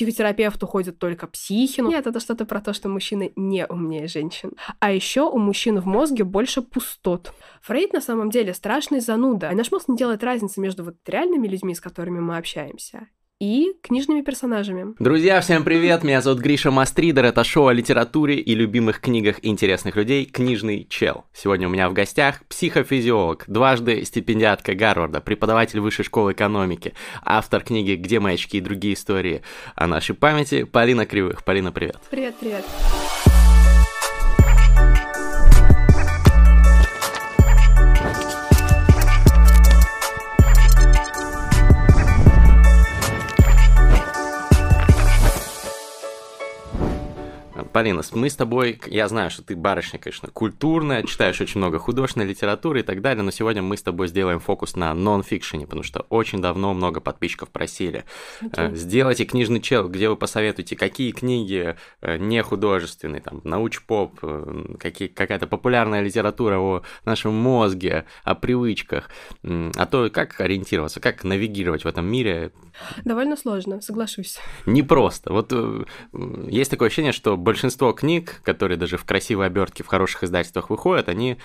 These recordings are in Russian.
психотерапевту ходят только психи. Нет, это что-то про то, что мужчины не умнее женщин. А еще у мужчин в мозге больше пустот. Фрейд на самом деле страшный зануда. И наш мозг не делает разницы между вот реальными людьми, с которыми мы общаемся, и книжными персонажами. Друзья, всем привет! Меня зовут Гриша Мастридер. Это шоу о литературе и любимых книгах интересных людей «Книжный чел». Сегодня у меня в гостях психофизиолог, дважды стипендиатка Гарварда, преподаватель высшей школы экономики, автор книги «Где мои очки и другие истории» о нашей памяти Полина Кривых. Полина, привет! Привет, привет! Полина, мы с тобой, я знаю, что ты барышня, конечно, культурная, читаешь очень много художественной литературы и так далее, но сегодня мы с тобой сделаем фокус на нон-фикшене, потому что очень давно много подписчиков просили. Okay. Э, сделайте книжный чел, где вы посоветуете, какие книги э, не художественные, там, науч-поп, э, какие, какая-то популярная литература о нашем мозге, о привычках, а то как ориентироваться, как навигировать в этом мире. Довольно сложно, соглашусь. Не просто. Вот есть такое ощущение, что большинство большинство книг, которые даже в красивой обертке в хороших издательствах выходят, они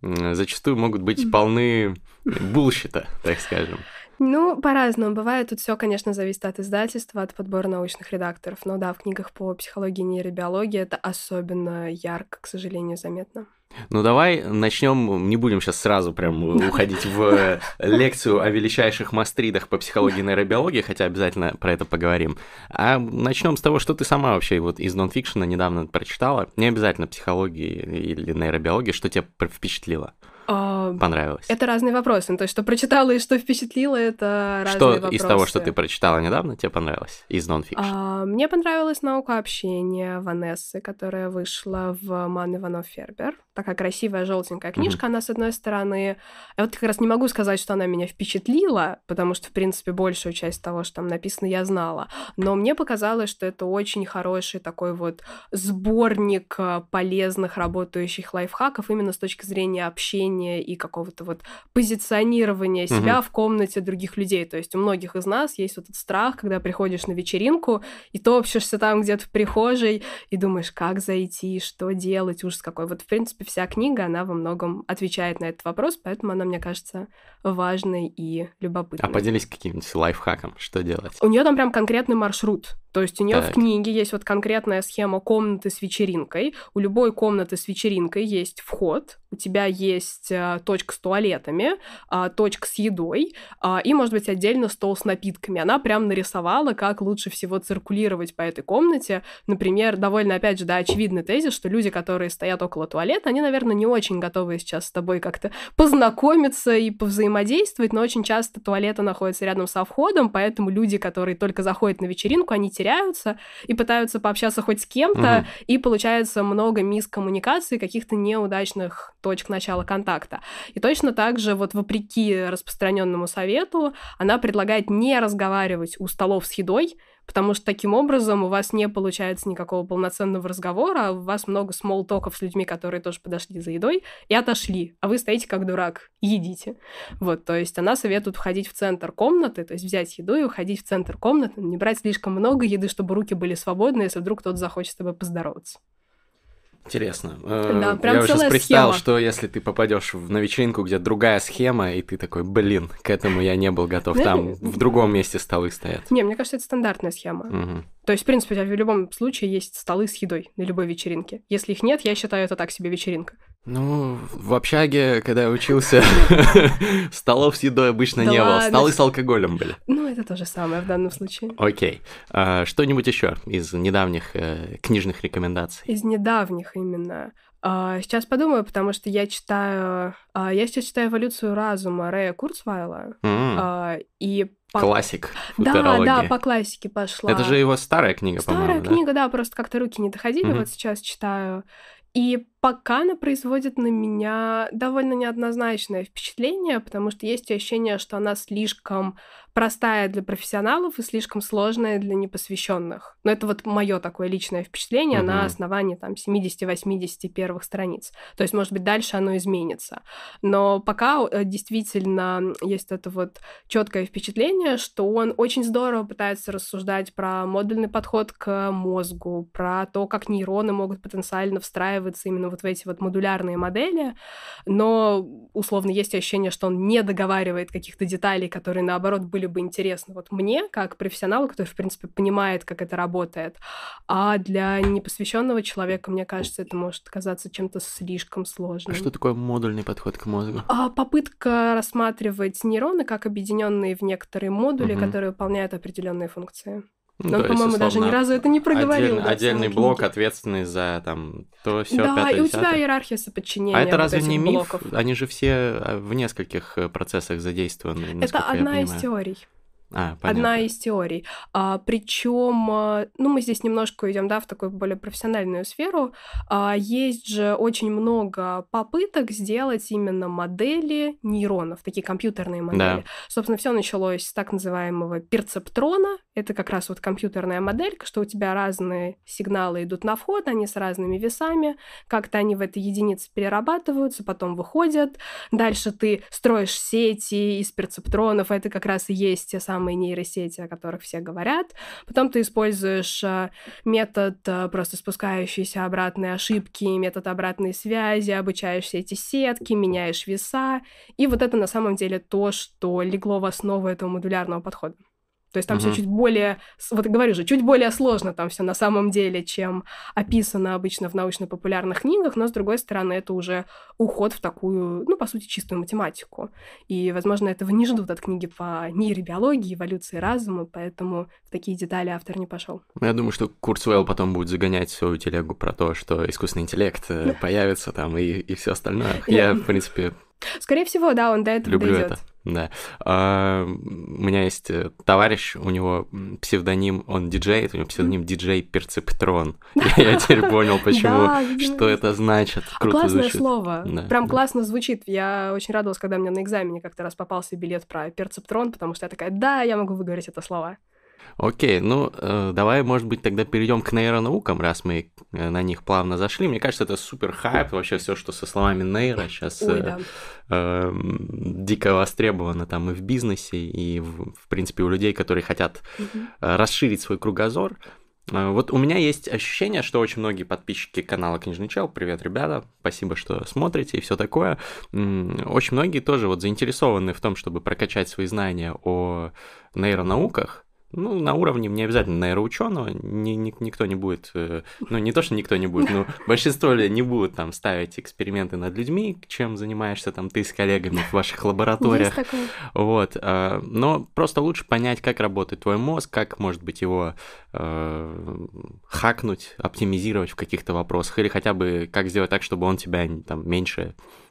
зачастую могут быть полны булщита, так скажем. Ну, по-разному. Бывает, тут все, конечно, зависит от издательства, от подбора научных редакторов. Но да, в книгах по психологии и нейробиологии это особенно ярко, к сожалению, заметно. Ну давай начнем, не будем сейчас сразу прям уходить в лекцию о величайших мастридах по психологии и нейробиологии, хотя обязательно про это поговорим. А начнем с того, что ты сама вообще вот из нонфикшена недавно прочитала. Не обязательно психологии или нейробиологии, что тебя впечатлило? А, понравилось? Это разные вопросы. Ну, то есть, что прочитала и что впечатлило, это разные что вопросы. Что из того, что ты прочитала недавно, тебе понравилось из нонфикшн? А, мне понравилась наука общения Ванессы, которая вышла в Ман Иванов Фербер. Такая красивая желтенькая книжка. Mm-hmm. Она, с одной стороны... Я вот как раз не могу сказать, что она меня впечатлила, потому что, в принципе, большую часть того, что там написано, я знала. Но мне показалось, что это очень хороший такой вот сборник э, полезных работающих лайфхаков именно с точки зрения общения поведения и какого-то вот позиционирования себя угу. в комнате других людей. То есть у многих из нас есть вот этот страх, когда приходишь на вечеринку и топчешься там где-то в прихожей и думаешь, как зайти, что делать, ужас какой. Вот, в принципе, вся книга, она во многом отвечает на этот вопрос, поэтому она, мне кажется, важной и любопытной. А поделись каким-нибудь лайфхаком, что делать? У нее там прям конкретный маршрут. То есть у нее в книге есть вот конкретная схема комнаты с вечеринкой. У любой комнаты с вечеринкой есть вход, у тебя есть а, точка с туалетами, а, точка с едой а, и, может быть, отдельно стол с напитками. Она прям нарисовала, как лучше всего циркулировать по этой комнате. Например, довольно, опять же, да, очевидный тезис, что люди, которые стоят около туалета, они, наверное, не очень готовы сейчас с тобой как-то познакомиться и повзаимодействовать, но очень часто туалеты находятся рядом со входом, поэтому люди, которые только заходят на вечеринку, они теряются и пытаются пообщаться хоть с кем-то, угу. и получается много мисс коммуникации, каких-то неудачных точек начала контакта. И точно так же, вот вопреки распространенному совету, она предлагает не разговаривать у столов с едой, потому что таким образом у вас не получается никакого полноценного разговора, а у вас много смолтоков с людьми, которые тоже подошли за едой и отошли, а вы стоите как дурак едите. Вот, то есть она советует входить в центр комнаты, то есть взять еду и уходить в центр комнаты, не брать слишком много еды, чтобы руки были свободны, если вдруг кто-то захочет с тобой поздороваться. Интересно. Да, э, прям Я уже представил, схема. что если ты попадешь на вечеринку, где другая схема, и ты такой, блин, к этому я не был готов, там в другом месте столы стоят. Не, мне кажется, это стандартная схема. Угу. То есть, в принципе, у тебя в любом случае есть столы с едой на любой вечеринке. Если их нет, я считаю, это так себе вечеринка. Ну, в общаге, когда я учился, столов с едой обычно не было. Столы с алкоголем были. Ну, это то же самое в данном случае. Окей. А, что-нибудь еще из недавних э, книжных рекомендаций? Из недавних именно. А, сейчас подумаю, потому что я читаю... А, я сейчас читаю «Эволюцию разума» Рэя Курцвайла. И по... Классик. Да, да, по классике пошла. Это же его старая книга, по-моему. Старая книга, да? да, просто как-то руки не доходили. Вот сейчас читаю. И пока она производит на меня довольно неоднозначное впечатление, потому что есть ощущение, что она слишком простая для профессионалов и слишком сложная для непосвященных. Но это вот мое такое личное впечатление угу. на основании там 70-80 первых страниц. То есть, может быть, дальше оно изменится. Но пока э, действительно есть это вот четкое впечатление, что он очень здорово пытается рассуждать про модульный подход к мозгу, про то, как нейроны могут потенциально встраиваться именно вот в эти вот модулярные модели, но условно есть ощущение, что он не договаривает каких-то деталей, которые наоборот были бы интересны вот мне, как профессионалу, который, в принципе, понимает, как это работает. А для непосвященного человека, мне кажется, это может казаться чем-то слишком сложным. А что такое модульный подход к мозгу? А, попытка рассматривать нейроны как объединенные в некоторые модули, угу. которые выполняют определенные функции. Ну, Но, по-моему, даже ни разу это не проговорил. Отдельный, да, отдельный блок, ответственный за там то все. Да, и у тебя иерархия соподчинения. А это разве не миф? Блоков. Они же все а, в нескольких э, процессах задействованы. Это одна из теорий. А, Одна из теорий. А, причем, а, ну, мы здесь немножко идем, да, в такую более профессиональную сферу. А, есть же очень много попыток сделать именно модели нейронов, такие компьютерные модели. Да. Собственно, все началось с так называемого перцептрона. Это как раз вот компьютерная моделька, что у тебя разные сигналы идут на вход, они с разными весами, как-то они в этой единице перерабатываются, потом выходят. Дальше ты строишь сети из перцептронов, это как раз и есть те самые самые нейросети, о которых все говорят. Потом ты используешь э, метод э, просто спускающейся обратной ошибки, метод обратной связи, обучаешь все эти сетки, меняешь веса. И вот это на самом деле то, что легло в основу этого модулярного подхода. То есть там угу. все чуть более, вот говорю же, чуть более сложно там все на самом деле, чем описано обычно в научно-популярных книгах, но с другой стороны это уже уход в такую, ну по сути чистую математику. И, возможно, этого не ждут от книги по нейробиологии, эволюции разума, поэтому в такие детали автор не пошел. Ну, я думаю, что Курцвелл потом будет загонять свою телегу про то, что искусственный интеллект э, появится там и, и все остальное. Я, в принципе, Скорее всего, да, он до этого Люблю дойдет. это. Да. А, у меня есть э, товарищ, у него псевдоним, он диджей, у него псевдоним диджей Перцептрон. Я теперь понял, почему, что это значит. Круто Классное слово. Прям классно звучит. Я очень радовалась, когда мне на экзамене как-то раз попался билет про Перцептрон, потому что я такая, да, я могу выговорить это слово. Окей, ну э, давай, может быть, тогда перейдем к нейронаукам, раз мы э, на них плавно зашли. Мне кажется, это супер хайп, вообще все, что со словами нейро сейчас Ой, э, да. э, дико востребовано там и в бизнесе, и в, в принципе у людей, которые хотят угу. расширить свой кругозор. Э, вот у меня есть ощущение, что очень многие подписчики канала Книжный Чел, привет, ребята, спасибо, что смотрите и все такое, очень многие тоже вот заинтересованы в том, чтобы прокачать свои знания о нейронауках, ну, на уровне не обязательно нейроученого, ни, ни, никто не будет, э, ну, не то, что никто не будет, но большинство не будут там ставить эксперименты над людьми, чем занимаешься там ты с коллегами в ваших лабораториях. Вот, а, но просто лучше понять, как работает твой мозг, как, может быть, его э, хакнуть, оптимизировать в каких-то вопросах, или хотя бы как сделать так, чтобы он тебя там меньше Э,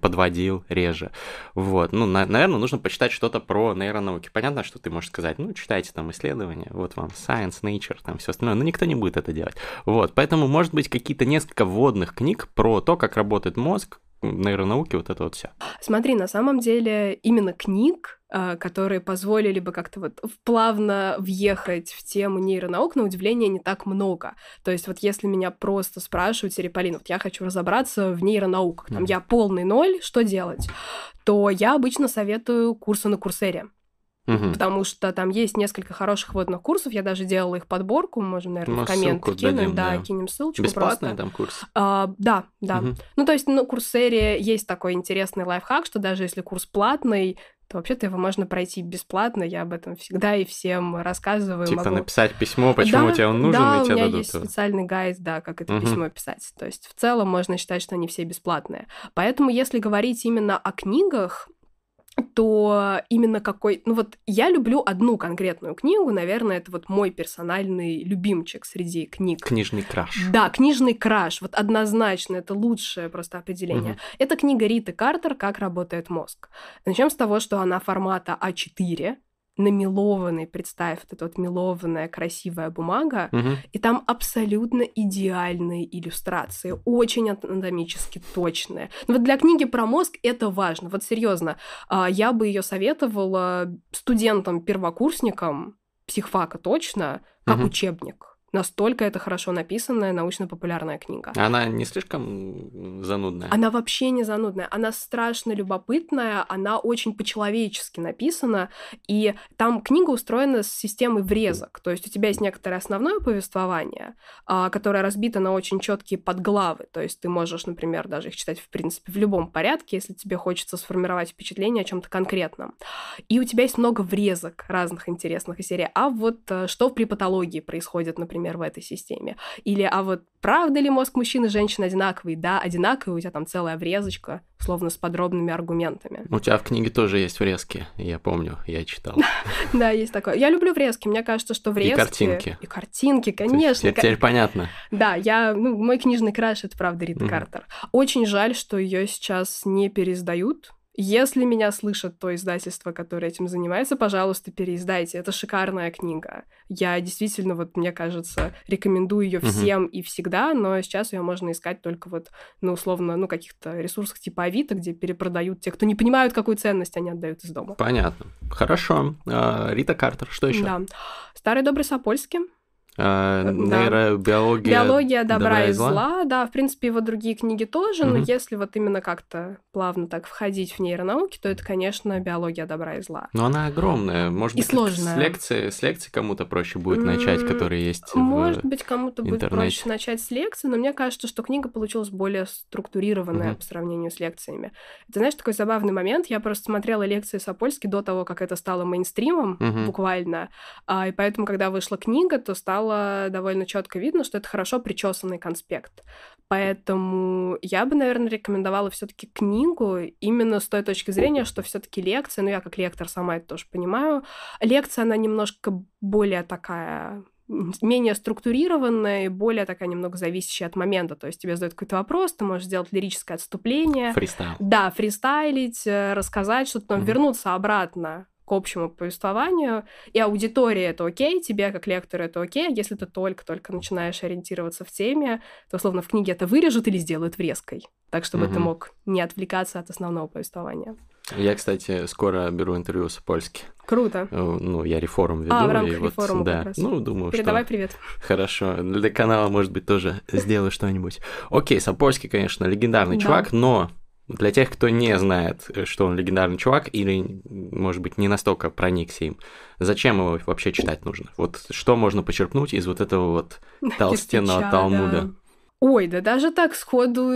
подводил реже. Вот. Ну, на, наверное, нужно почитать что-то про нейронауки. Понятно, что ты можешь сказать, ну, читайте там исследования, вот вам Science, Nature, там все остальное, но никто не будет это делать. Вот. Поэтому, может быть, какие-то несколько вводных книг про то, как работает мозг, нейронауки, вот это вот все. Смотри, на самом деле именно книг, а, которые позволили бы как-то вот плавно въехать в тему нейронаук, на удивление, не так много. То есть вот если меня просто спрашивают, Сереполин, вот я хочу разобраться в нейронауках, там mm-hmm. я полный ноль, что делать? То я обычно советую курсы на Курсере. Угу. Потому что там есть несколько хороших водных курсов. Я даже делала их подборку. Можем, наверное, ну, в комменты кинуть. Дадим, да, да, кинем ссылочку. Бесплатный просто. там курс? А, да, да. Угу. Ну, то есть на курсере есть такой интересный лайфхак, что даже если курс платный, то вообще-то его можно пройти бесплатно. Я об этом всегда и всем рассказываю. Типа могу... написать письмо, почему да, тебе он нужен, да, и тебе у меня дадут. есть специальный гайд, да, как это угу. письмо писать. То есть в целом можно считать, что они все бесплатные. Поэтому если говорить именно о книгах, то именно какой... Ну вот я люблю одну конкретную книгу, наверное, это вот мой персональный любимчик среди книг. Книжный краш. Да, книжный краш. Вот однозначно, это лучшее просто определение. Угу. Это книга Риты Картер «Как работает мозг». Начнем с того, что она формата А4, намелованный, представь, вот эта вот мелованная красивая бумага, угу. и там абсолютно идеальные иллюстрации, очень анатомически точные. Но вот для книги про мозг это важно. Вот серьезно, а, я бы ее советовала студентам-первокурсникам, психфака точно, как угу. учебник. Настолько это хорошо написанная научно-популярная книга. Она не слишком занудная? Она вообще не занудная. Она страшно любопытная, она очень по-человечески написана, и там книга устроена с системой врезок. То есть у тебя есть некоторое основное повествование, а, которое разбито на очень четкие подглавы. То есть ты можешь, например, даже их читать, в принципе, в любом порядке, если тебе хочется сформировать впечатление о чем-то конкретном. И у тебя есть много врезок разных интересных из серии. А вот э, что при патологии происходит, например, например, в этой системе. Или, а вот правда ли мозг мужчин и женщин одинаковый? Да, одинаковый, у тебя там целая врезочка, словно с подробными аргументами. У тебя в книге тоже есть врезки, я помню, я читал. Да, есть такое. Я люблю врезки, мне кажется, что врезки... И картинки. И картинки, конечно. Теперь понятно. Да, я, ну, мой книжный краш — это, правда, Рита Картер. Очень жаль, что ее сейчас не переиздают, если меня слышат то издательство, которое этим занимается, пожалуйста, переиздайте. Это шикарная книга. Я действительно, вот мне кажется, рекомендую ее всем и всегда, но сейчас ее можно искать только вот, ну, условно, ну, каких-то ресурсах типа Авито, где перепродают те, кто не понимают, какую ценность они отдают из дома. Понятно. Хорошо. А, Рита Картер, что еще? Да. Старый добрый Сапольский. А, э, нейробиология. Биология добра, добра и зла. зла. Да, в принципе, его другие книги тоже, угу. но если вот именно как-то плавно так входить в нейронауки, то это, конечно, биология добра и зла. Но она огромная. Может и быть, сложная. С лекции, с лекции кому-то проще будет начать, которые есть Может в быть, кому-то будет проще начать с лекции, но мне кажется, что книга получилась более структурированная угу. по сравнению с лекциями. Это, знаешь, такой забавный момент. Я просто смотрела лекции Сапольски до того, как это стало мейнстримом, угу. буквально. А, и поэтому, когда вышла книга, то стало стало довольно четко видно, что это хорошо причесанный конспект. Поэтому я бы, наверное, рекомендовала все-таки книгу именно с той точки зрения, что все-таки лекция, ну я как лектор сама это тоже понимаю, лекция, она немножко более такая менее структурированная и более такая немного зависящая от момента. То есть тебе задают какой-то вопрос, ты можешь сделать лирическое отступление. Фристайл. Да, фристайлить, э, рассказать что-то, потом mm-hmm. вернуться обратно к общему повествованию, и аудитория это окей, тебе как лектору это окей, а если ты только-только начинаешь ориентироваться в теме, то, условно, в книге это вырежут или сделают врезкой, так, чтобы угу. ты мог не отвлекаться от основного повествования. Я, кстати, скоро беру интервью с польски. Круто. Э, ну, я реформ веду. А, в рамках и вот, реформа да. раз. Ну, думаю, Передавай что... привет. Хорошо. Для канала, может быть, тоже сделаю что-нибудь. Окей, Сапольский, конечно, легендарный да. чувак, но для тех, кто не знает, что он легендарный чувак, или, может быть, не настолько проникся им, зачем его вообще читать нужно? Вот что можно почерпнуть из вот этого вот толстенного Талмуда? Ой, да даже так сходу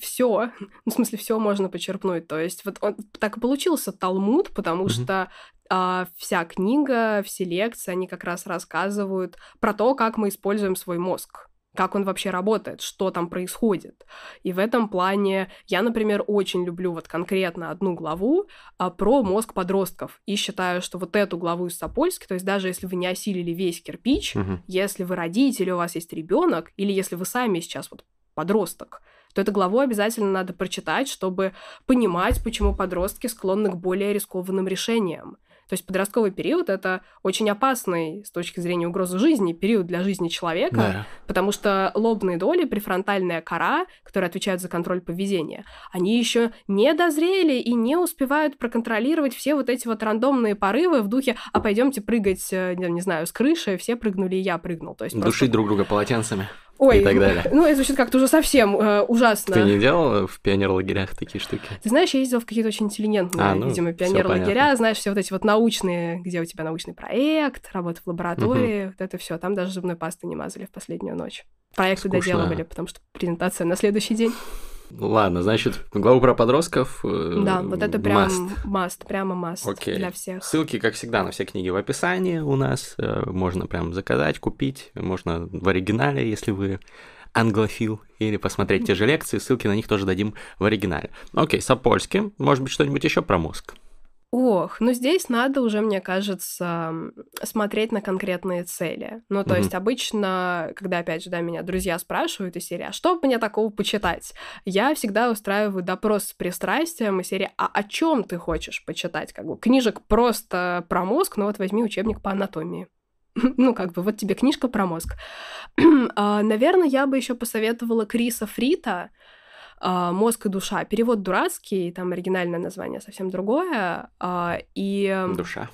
все, ну, в смысле, все можно почерпнуть. То есть вот он так и получился Талмуд, потому mm-hmm. что а, вся книга, все лекции, они как раз рассказывают про то, как мы используем свой мозг как он вообще работает, что там происходит. И в этом плане я, например, очень люблю вот конкретно одну главу а, про мозг подростков. И считаю, что вот эту главу из Сапольски, то есть даже если вы не осилили весь кирпич, угу. если вы родители, у вас есть ребенок, или если вы сами сейчас вот подросток, то эту главу обязательно надо прочитать, чтобы понимать, почему подростки склонны к более рискованным решениям. То есть подростковый период это очень опасный с точки зрения угрозы жизни период для жизни человека, да. потому что лобные доли, префронтальная кора, которые отвечают за контроль поведения, они еще не дозрели и не успевают проконтролировать все вот эти вот рандомные порывы в духе, а пойдемте прыгать, э, не знаю, с крыши, все прыгнули, и я прыгнул. То есть Душить просто... друг друга полотенцами. Ой, и так далее. Ну, это звучит как-то уже совсем э, ужасно. Ты не делал в пионер-лагерях такие штуки? Ты знаешь, я ездила в какие-то очень интеллигентные, а, ну, видимо, пионер-лагеря, знаешь, все вот эти вот научные, где у тебя научный проект, работа в лаборатории, угу. вот это все. Там даже зубной пасты не мазали в последнюю ночь. Проекты Скучно. доделывали, потому что презентация на следующий день. Ладно, значит, главу про подростков. Э, да, вот это прям маст, прямо маст Окей. для всех. Ссылки, как всегда, на все книги в описании у нас. Э, можно прям заказать, купить. Можно в оригинале, если вы англофил, или посмотреть те же лекции, ссылки на них тоже дадим в оригинале. Окей, Сапольский, может быть, что-нибудь еще про мозг? Ох, ну здесь надо уже, мне кажется, смотреть на конкретные цели. Ну, то mm-hmm. есть обычно, когда, опять же, да, меня друзья спрашивают из серии, а что мне такого почитать? Я всегда устраиваю допрос с пристрастием из серии, а о чем ты хочешь почитать? Как бы книжек просто про мозг, ну вот возьми учебник по анатомии. ну, как бы, вот тебе книжка про мозг. А, наверное, я бы еще посоветовала Криса Фрита, мозг и душа. Перевод дурацкий, там оригинальное название совсем другое. А, и... Душа.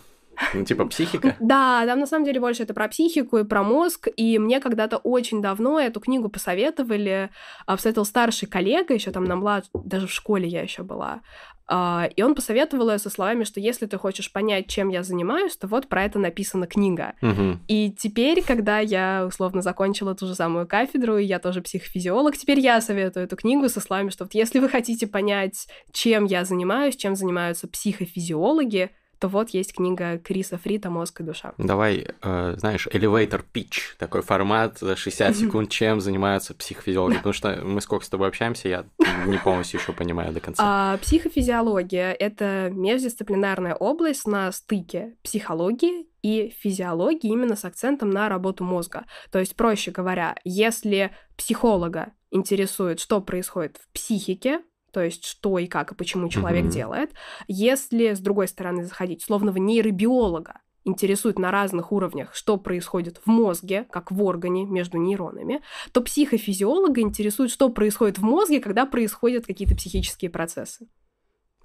Ну, типа психика? Да, там на самом деле больше это про психику и про мозг. И мне когда-то очень давно эту книгу посоветовали. Посоветовал старший коллега, еще там на млад... даже в школе я еще была. А, и он посоветовал ее со словами, что если ты хочешь понять, чем я занимаюсь, то вот про это написана книга. Угу. И теперь, когда я условно закончила ту же самую кафедру, и я тоже психофизиолог, теперь я советую эту книгу со словами, что вот если вы хотите понять, чем я занимаюсь, чем занимаются психофизиологи, то вот есть книга Криса Фрита «Мозг и душа». Давай, э, знаешь, elevator pitch, такой формат за 60 секунд, чем занимаются психофизиологи, потому что мы сколько с тобой общаемся, я не полностью еще понимаю до конца. А, психофизиология — это междисциплинарная область на стыке психологии и физиологии именно с акцентом на работу мозга. То есть, проще говоря, если психолога интересует, что происходит в психике, то есть что и как и почему человек mm-hmm. делает. Если, с другой стороны, заходить словного нейробиолога, интересует на разных уровнях, что происходит в мозге, как в органе между нейронами, то психофизиолога интересует, что происходит в мозге, когда происходят какие-то психические процессы.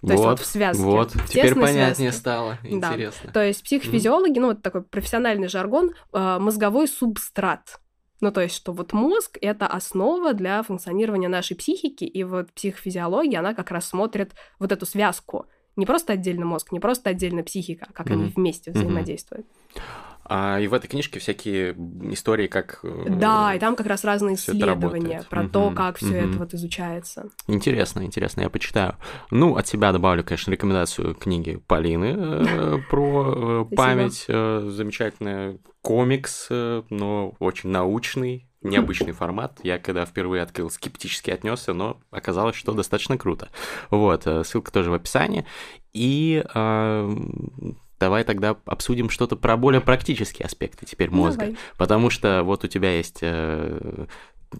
То вот, есть вот в связке. Вот, в теперь понятнее связке. стало. Интересно. Да. То есть психофизиологи, mm. ну вот такой профессиональный жаргон, э, мозговой субстрат. Ну, то есть, что вот мозг — это основа для функционирования нашей психики, и вот психофизиология, она как раз смотрит вот эту связку. Не просто отдельно мозг, не просто отдельно психика, а как mm-hmm. они вместе взаимодействуют. Mm-hmm. А, и в этой книжке всякие истории, как... Э, да, и там как раз разные исследования про угу, то, как все угу. это вот изучается. Интересно, интересно, я почитаю. Ну, от себя добавлю, конечно, рекомендацию книги Полины э, про э, память. Замечательный комикс, но очень научный, необычный формат. Я когда впервые открыл, скептически отнесся, но оказалось, что достаточно круто. Вот, ссылка тоже в описании. И Давай тогда обсудим что-то про более практические аспекты теперь мозга. Давай. Потому что вот у тебя есть э,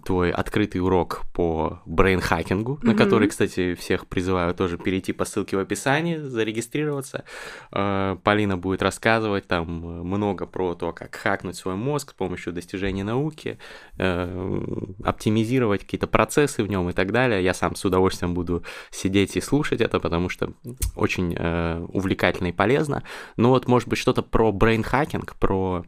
твой открытый урок по брейнхакингу, mm-hmm. на который, кстати, всех призываю тоже перейти по ссылке в описании, зарегистрироваться. Э, Полина будет рассказывать там много про то, как хакнуть свой мозг с помощью достижений науки, э, оптимизировать какие-то процессы в нем и так далее. Я сам с удовольствием буду сидеть и слушать это, потому что очень э, увлекательно и полезно. Но вот, может быть, что-то про brain hacking, про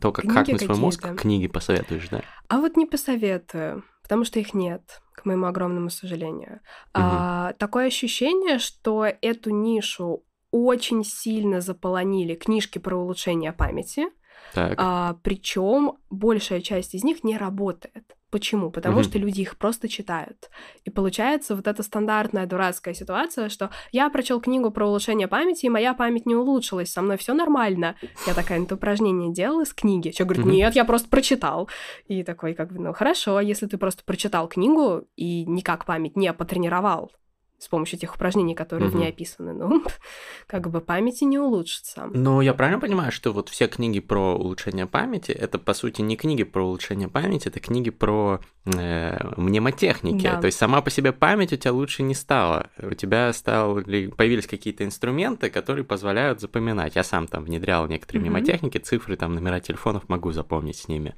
то, как книги хакнуть свой мозг, книги посоветуешь, да? А вот не посоветую, потому что их нет, к моему огромному сожалению. Угу. А, такое ощущение, что эту нишу очень сильно заполонили книжки про улучшение памяти. А, причем большая часть из них не работает. Почему? Потому угу. что люди их просто читают. И получается вот эта стандартная дурацкая ситуация, что я прочел книгу про улучшение памяти, и моя память не улучшилась, со мной все нормально. Я такая, это упражнение делал из книги. Человек говорит, нет, я просто прочитал. И такой, как бы, ну хорошо, если ты просто прочитал книгу и никак память не потренировал, с помощью тех упражнений, которые угу. в ней описаны. Ну, как бы памяти не улучшится. Ну, я правильно понимаю, что вот все книги про улучшение памяти, это, по сути, не книги про улучшение памяти, это книги про э, мнемотехники. Да. То есть сама по себе память у тебя лучше не стала. У тебя стал, появились какие-то инструменты, которые позволяют запоминать. Я сам там внедрял некоторые угу. мнемотехники, цифры, там, номера телефонов могу запомнить с ними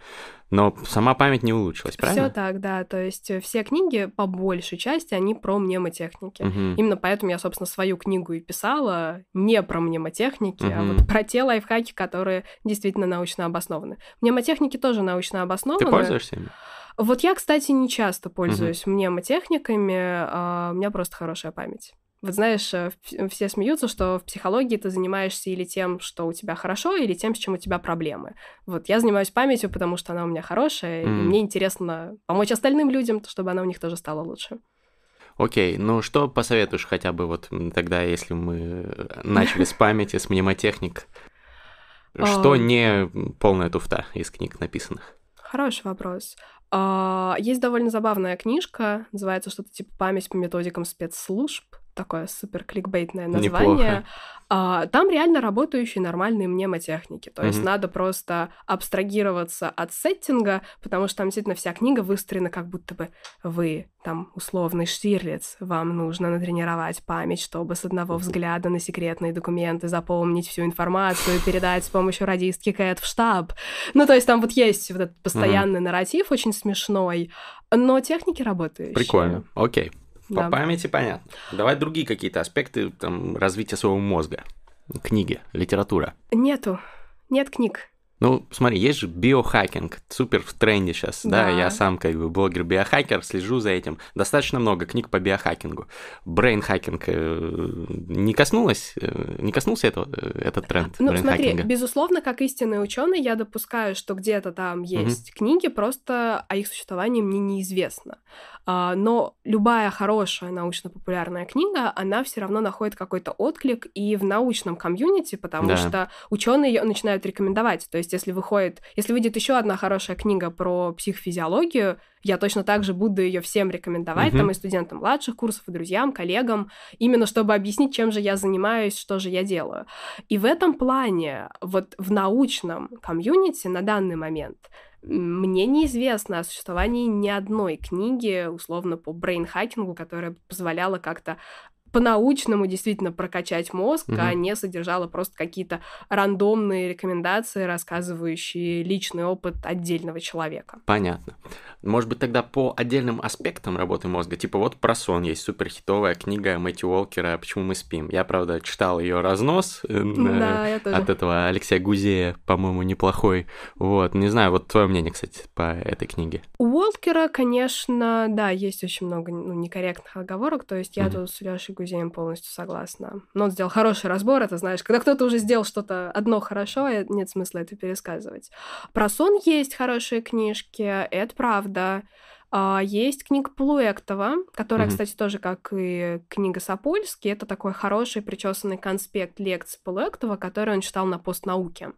но сама память не улучшилась, правильно? Все так, да. То есть э, все книги, по большей части, они про мнемотехники. Угу. Именно поэтому я, собственно, свою книгу и писала не про мнемотехники, угу. а вот про те лайфхаки, которые действительно научно обоснованы. Мнемотехники тоже научно обоснованы. Ты пользуешься ими? Вот я, кстати, не часто пользуюсь угу. мнемотехниками, а у меня просто хорошая память. Вот знаешь, э, все смеются, что в психологии ты занимаешься или тем, что у тебя хорошо, или тем, с чем у тебя проблемы. Вот я занимаюсь памятью, потому что она у меня хорошая, mm. и мне интересно помочь остальным людям, чтобы она у них тоже стала лучше. Окей, ну что посоветуешь хотя бы вот тогда, если мы э, начали с памяти, с мнемотехник? Что не полная туфта из книг написанных? Хороший вопрос. А, есть довольно забавная книжка, называется что-то типа «Память по методикам спецслужб». Такое супер кликбейтное название. Неплохо. А, там реально работающие нормальные мнемотехники. То есть Мгм. надо просто абстрагироваться от сеттинга, потому что там действительно вся книга выстроена как будто бы вы, там, условный Штирлиц, вам нужно натренировать память, чтобы с одного взгляда на секретные документы запомнить всю информацию и передать с помощью радистки Кэт в штаб. Ну, то есть там вот есть вот этот постоянный нарратив, очень смешной, но техники работающие. Прикольно. Окей. По Да. памяти понятно. Давай другие какие-то аспекты там, развития своего мозга. Книги, литература. Нету. Нет книг. Ну, смотри, есть же биохакинг, супер в тренде сейчас, да. Да. я сам как бы блогер-биохакер, слежу за этим. Достаточно много книг по биохакингу. Brain hacking э, не коснулась, э, не коснулся этого, э, этот тренд Ну, смотри, безусловно, как истинный ученый, я допускаю, что где-то там есть книги, просто о их существовании мне неизвестно. А, Но любая хорошая научно-популярная книга, она все равно находит какой-то отклик и в научном комьюнити, потому Да. что ученые ее начинают рекомендовать. То есть, если выходит, если выйдет еще одна хорошая книга про психофизиологию, я точно так же буду ее всем рекомендовать, Мгм. там и студентам младших курсов, и друзьям, коллегам, именно чтобы объяснить, чем же я занимаюсь, что же я делаю. И в этом плане, вот в научном комьюнити на данный момент мне неизвестно о существовании ни одной книги, условно, по brain hacking у, которая позволяла как-то по-научному действительно прокачать мозг, а Мгм. не содержала просто какие-то рандомные рекомендации, рассказывающие личный опыт отдельного человека. Понятно. Может быть, тогда по отдельным аспектам работы мозга. Типа вот про сон есть суперхитовая книга Мэтью Уолкера «Почему мы спим». Я, правда, читал ее разнос э, Да, я тоже. от этого Алексея Гузея, по-моему, неплохой. Вот, не знаю, вот твое мнение, кстати, по этой книге. У Уолкера, конечно, да, есть очень много ну, некорректных оговорок, то есть я Мгм. тут с Лешей Гузеем полностью согласна. Но он сделал хороший разбор, это знаешь, когда кто-то уже сделал что-то одно хорошо, э, нет смысла это пересказывать. Про сон есть хорошие книжки, это правда. А, Есть книга Полуэктова, которая, Мгм. кстати, тоже как и книга Сапольски. Это такой хороший причесанный конспект лекций Полуэктова, который он читал на постнауке.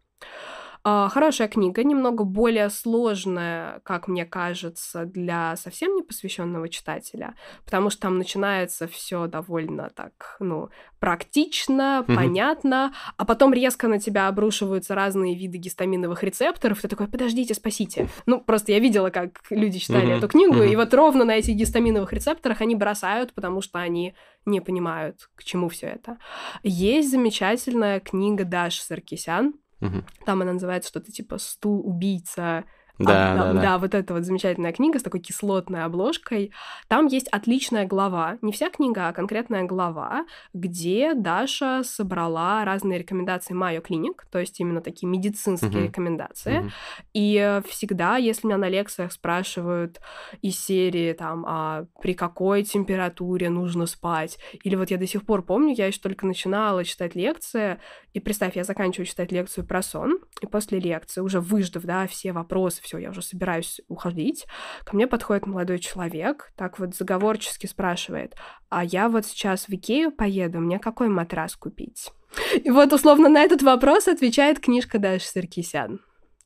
А, Хорошая книга, немного более сложная, как мне кажется, для совсем непосвященного читателя, потому что там начинается все довольно так, ну, практично, Мгм. понятно, а потом резко на тебя обрушиваются разные виды гистаминовых рецепторов, ты такой, подождите, спасите. Ну, просто я видела, как люди читали Мгм. эту книгу, Мгм. и вот ровно на этих гистаминовых рецепторах они бросают, потому что они не понимают, к чему все это. Есть замечательная книга Даши Саркисян, Мгм. там она называется что-то типа «Стул убийца». А, Да, да, да. вот эта вот замечательная книга с такой кислотной обложкой. Там есть отличная глава, не вся книга, а конкретная глава, где Даша собрала разные рекомендации Майо Клиник, то есть именно такие медицинские Мгм. рекомендации. Мгм. И всегда, если меня на лекциях спрашивают из серии там, а при какой температуре нужно спать, или вот я до сих пор помню, я еще только начинала читать лекции, и представь, я заканчиваю читать лекцию про сон, и после лекции, уже выждав, да, все вопросы, все, я уже собираюсь уходить, ко мне подходит молодой человек, так вот заговорчески спрашивает, а я вот сейчас в Икею поеду, мне какой матрас купить? И вот условно на этот вопрос отвечает книжка Даши Саркисян.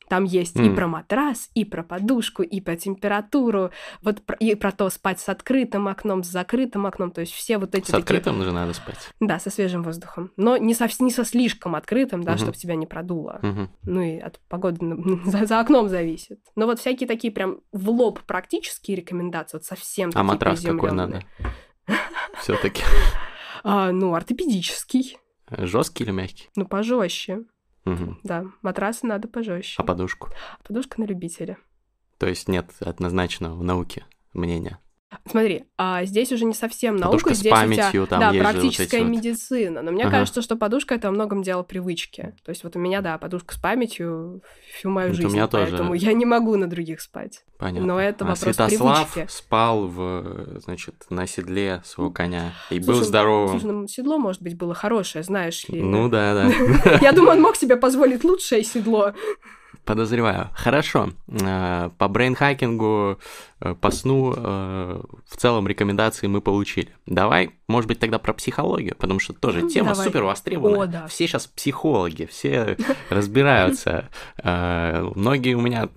Там есть и М. про матрас, и про подушку, и про температуру, вот про- и про то спать с открытым окном, с закрытым окном, то есть все вот эти С такие- открытым же надо спать. Да, со свежим воздухом. Но не со, не со слишком открытым, да, Мгм. чтобы тебя не продуло. Мгм. Ну и от погоды за, за окном зависит. Но вот всякие такие прям в лоб практические рекомендации, вот совсем А матрас какой надо? Все-таки А, ну, ортопедический. жесткий или мягкий? Ну, пожестче. Мгм. Да, матрасы надо пожестче. А подушку? Подушка на любителя. То есть нет однозначного в науке мнения. Смотри, а здесь уже не совсем наука, Подушка с здесь у тебя, памятью, там да, практическая вот- медицина. Но мне Ага. кажется, что подушка это во многом дело привычки. То есть вот у меня, да, подушка с памятью всю мою у жизнь, меня тоже. поэтому я не могу на других спать. Понятно. Но это а вопрос Святослав привычки. спал в, значит, на седле своего коня и был Слушай, здоровым. Слушай, ну, седло, может быть, было хорошее, знаешь ли. Ну да, да. Я думаю, он мог себе позволить лучшее седло. Подозреваю. Хорошо. А, По брейнхакингу по сну э, в целом рекомендации мы получили. Давай, может быть, тогда про психологию, потому что тоже тема Давай. супер востребованная. О, да. Все сейчас психологи, все разбираются. Э, многие у меня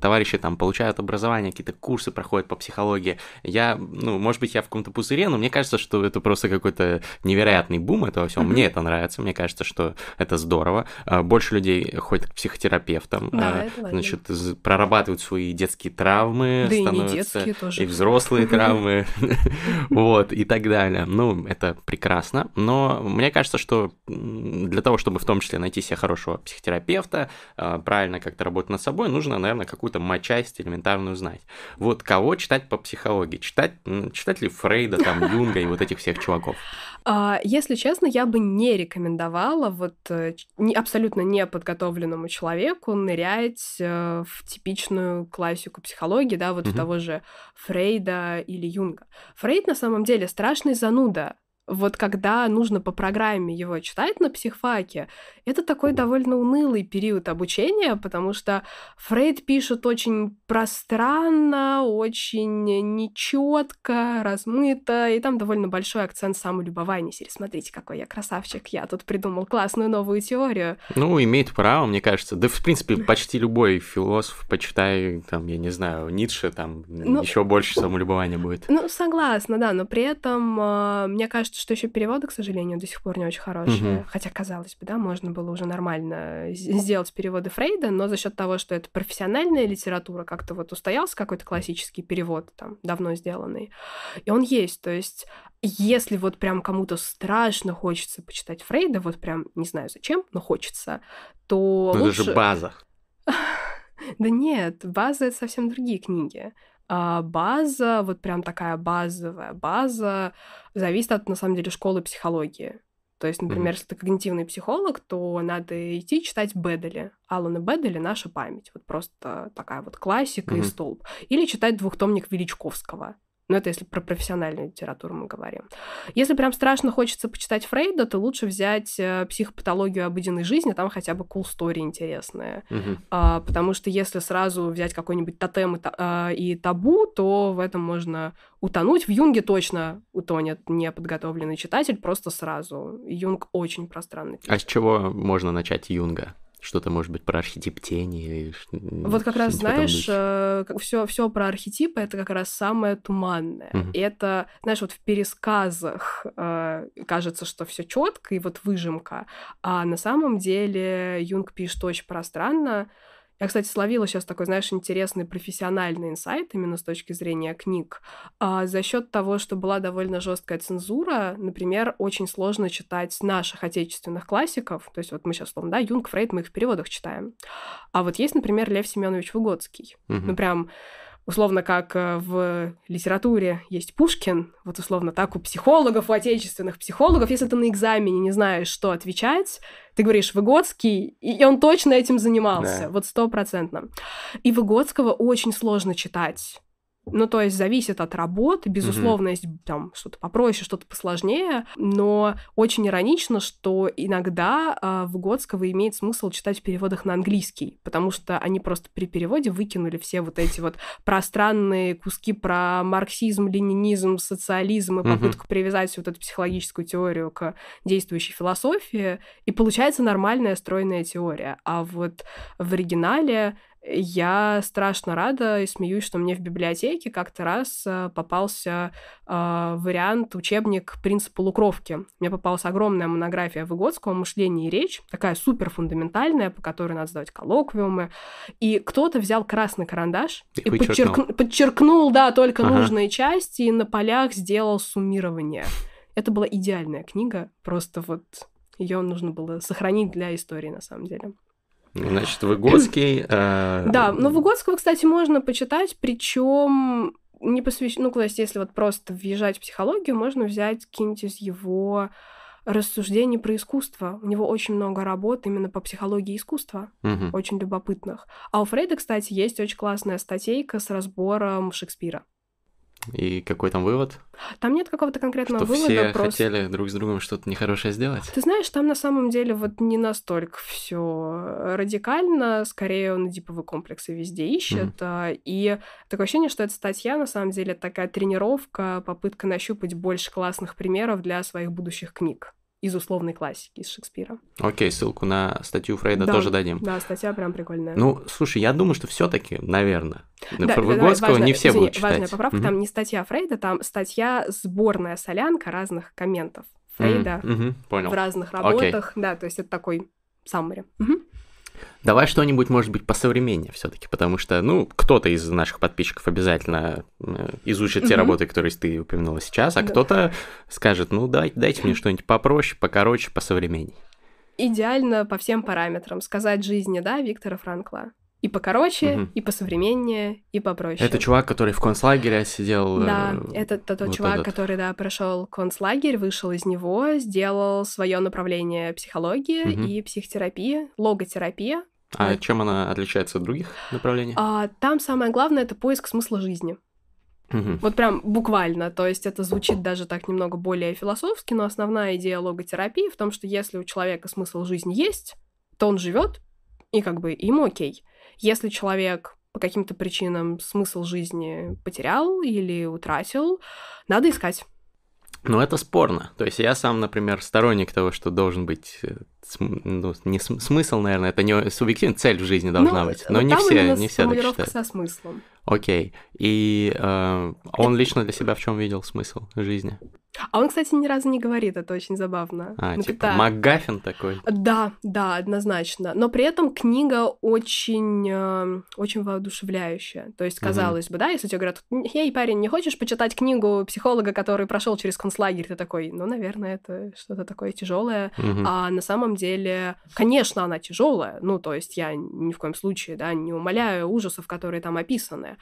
товарищи там получают образование, какие-то курсы проходят по психологии. Я, ну, может быть, я в каком-то пузыре, но мне кажется, что это просто какой-то невероятный бум этого всего. Мне это нравится, мне кажется, что это здорово. Больше людей ходят к психотерапевтам, значит, прорабатывают свои детские травмы, да становятся, и, тоже. и взрослые травмы, вот, и так далее. Ну, это прекрасно, но мне кажется, что для того, чтобы в том числе найти себе хорошего психотерапевта, а, правильно как-то работать над собой, нужно, наверное, какую-то матчасть элементарную знать. Вот кого читать по психологии? Читать, читать ли Фрейда, там, Юнга и вот этих всех чуваков? А, если честно, я бы не рекомендовала вот э, абсолютно неподготовленному человеку нырять э, в типичную классику психологии, да, вот mm-hmm. в того же Фрейда или Юнга. Фрейд на самом деле страшный зануда вот когда нужно по программе его читать на психфаке, это такой довольно унылый период обучения, потому что Фрейд пишет очень пространно, очень нечетко, размыто, и там довольно большой акцент самолюбования. Серии, смотрите, какой я красавчик, я тут придумал классную новую теорию. Ну, имеет право, мне кажется. Да, в принципе, почти любой философ, почитай, там, я не знаю, Ницше, там, ну, еще больше самолюбования будет. Ну, согласна, да, но при этом, э, мне кажется, что еще переводы, к сожалению, до сих пор не очень хорошие. Угу. Хотя, казалось бы, да, можно было уже нормально сделать переводы Фрейда, но за счет того, что это профессиональная литература, как-то вот устоялся какой-то классический перевод, там, давно сделанный. И он есть. То есть, если вот прям кому-то страшно хочется почитать Фрейда, вот прям не знаю зачем, но хочется, то но лучше... это же база. Да нет, база — это совсем другие книги. А база, вот прям такая базовая база, зависит от, на самом деле, школы психологии. То есть, например, mm-hmm. если ты когнитивный психолог, то надо идти читать Бедели. Алана Бедели «Наша память». Вот просто такая вот классика mm-hmm. и столб. Или читать двухтомник Величковского. Но это если про профессиональную литературу мы говорим. Если прям страшно хочется почитать Фрейда, то лучше взять э, психопатологию обыденной жизни, там хотя бы cool story интересная. Угу. А, потому что если сразу взять какой-нибудь тотем и, а, и табу, то в этом можно утонуть. В Юнге точно утонет неподготовленный читатель просто сразу. Юнг очень пространный. А с чего можно начать Юнга? Что-то, может быть, про архетип тени Вот как раз, знаешь, все, э, все про архетипы это как раз самое туманное. Угу. И это, знаешь, вот в пересказах э, кажется, что все четко и вот выжимка, а на самом деле Юнг пишет очень пространно, я, кстати, словила сейчас такой, знаешь, интересный профессиональный инсайт именно с точки зрения книг. А за счет того, что была довольно жесткая цензура, например, очень сложно читать наших отечественных классиков. То есть вот мы сейчас, словно, да, Юнг, Фрейд, мы их в переводах читаем. А вот есть, например, Лев Семенович Выгодский. Угу. Ну, прям условно, как э, в литературе есть Пушкин, вот условно так у психологов, у отечественных психологов, если ты на экзамене не знаешь, что отвечать, ты говоришь Выгодский, и он точно этим занимался, да. вот стопроцентно. И Выгодского очень сложно читать. Ну, то есть зависит от работы, безусловно, mm-hmm. есть там что-то попроще, что-то посложнее, но очень иронично, что иногда э, Выгодского имеет смысл читать в переводах на английский, потому что они просто при переводе выкинули все вот эти вот пространные куски про марксизм, ленинизм, социализм и попытку mm-hmm. привязать вот эту психологическую теорию к действующей философии, и получается нормальная стройная теория. А вот в оригинале я страшно рада и смеюсь, что мне в библиотеке как-то раз э, попался э, вариант, учебник «Принцип полукровки». Мне попалась огромная монография Выгодского «Мышление и речь», такая супер фундаментальная, по которой надо сдавать коллоквиумы. И кто-то взял красный карандаш и, и подчеркнул. подчеркнул, да, только ага. нужные части, и на полях сделал суммирование. Это была идеальная книга, просто вот ее нужно было сохранить для истории, на самом деле. Значит, Выгодский... Э... Да, но Выгодского, кстати, можно почитать, причем не посвящен... Ну, то есть, если вот просто въезжать в психологию, можно взять какие-нибудь из его рассуждений про искусство. У него очень много работ именно по психологии искусства, угу. очень любопытных. А у Фрейда, кстати, есть очень классная статейка с разбором Шекспира. И какой там вывод? Там нет какого-то конкретного что вывода. все просто... хотели друг с другом что-то нехорошее сделать? Ты знаешь, там на самом деле вот не настолько все радикально, скорее он диповые комплексы везде ищет. Mm-hmm. И такое ощущение, что эта статья на самом деле такая тренировка, попытка нащупать больше классных примеров для своих будущих книг из условной классики, из Шекспира. Окей, ссылку на статью Фрейда да, тоже дадим. Да, статья прям прикольная. Ну, слушай, я думаю, что все-таки, наверное, да, Выгодского важно, не все извини, будут читать. Важная поправка, угу. там не статья Фрейда, там статья сборная солянка разных комментов Фрейда mm, угу, в разных работах. Okay. Да, то есть это такой саммари. Угу. Давай что-нибудь, может быть, посовременнее все-таки, потому что, ну, кто-то из наших подписчиков обязательно э, изучит те работы, которые ты упомянула сейчас, а да. кто-то скажет, ну, дай, дайте мне что-нибудь попроще, покороче, посовременнее. Идеально по всем параметрам. Сказать жизни, да, Виктора Франкла. И покороче, угу. и посовременнее, и попроще. Это чувак, который в концлагере сидел. Да, э, это тот вот чувак, этот. который, да, прошел концлагерь, вышел из него, сделал свое направление психологии угу. и психотерапии, логотерапия. А это... чем она отличается от других направлений? А, там самое главное это поиск смысла жизни. Угу. Вот прям буквально, то есть это звучит даже так немного более философски, но основная идея логотерапии в том, что если у человека смысл жизни есть, то он живет, и как бы ему окей. Если человек по каким-то причинам смысл жизни потерял или утратил, надо искать. Ну, это спорно. То есть я сам, например, сторонник того, что должен быть э, ну, не смысл, наверное, это не субъективная цель в жизни должна ну, быть. Но не все, не все так считают. со смыслом. Окей. И э, он лично для себя в чем видел смысл жизни? А он, кстати, ни разу не говорит, это очень забавно. А, ну, типа да. МакГаффин такой? Да, да, однозначно. Но при этом книга очень, э, очень воодушевляющая. То есть, казалось угу. бы, да, если тебе говорят, эй, парень, не хочешь почитать книгу психолога, который прошел через концлагерь, ты такой, ну, наверное, это что-то такое тяжелое. Угу. А на самом деле, конечно, она тяжелая. Ну, то есть я ни в коем случае, да, не умоляю ужасов, которые там описаны.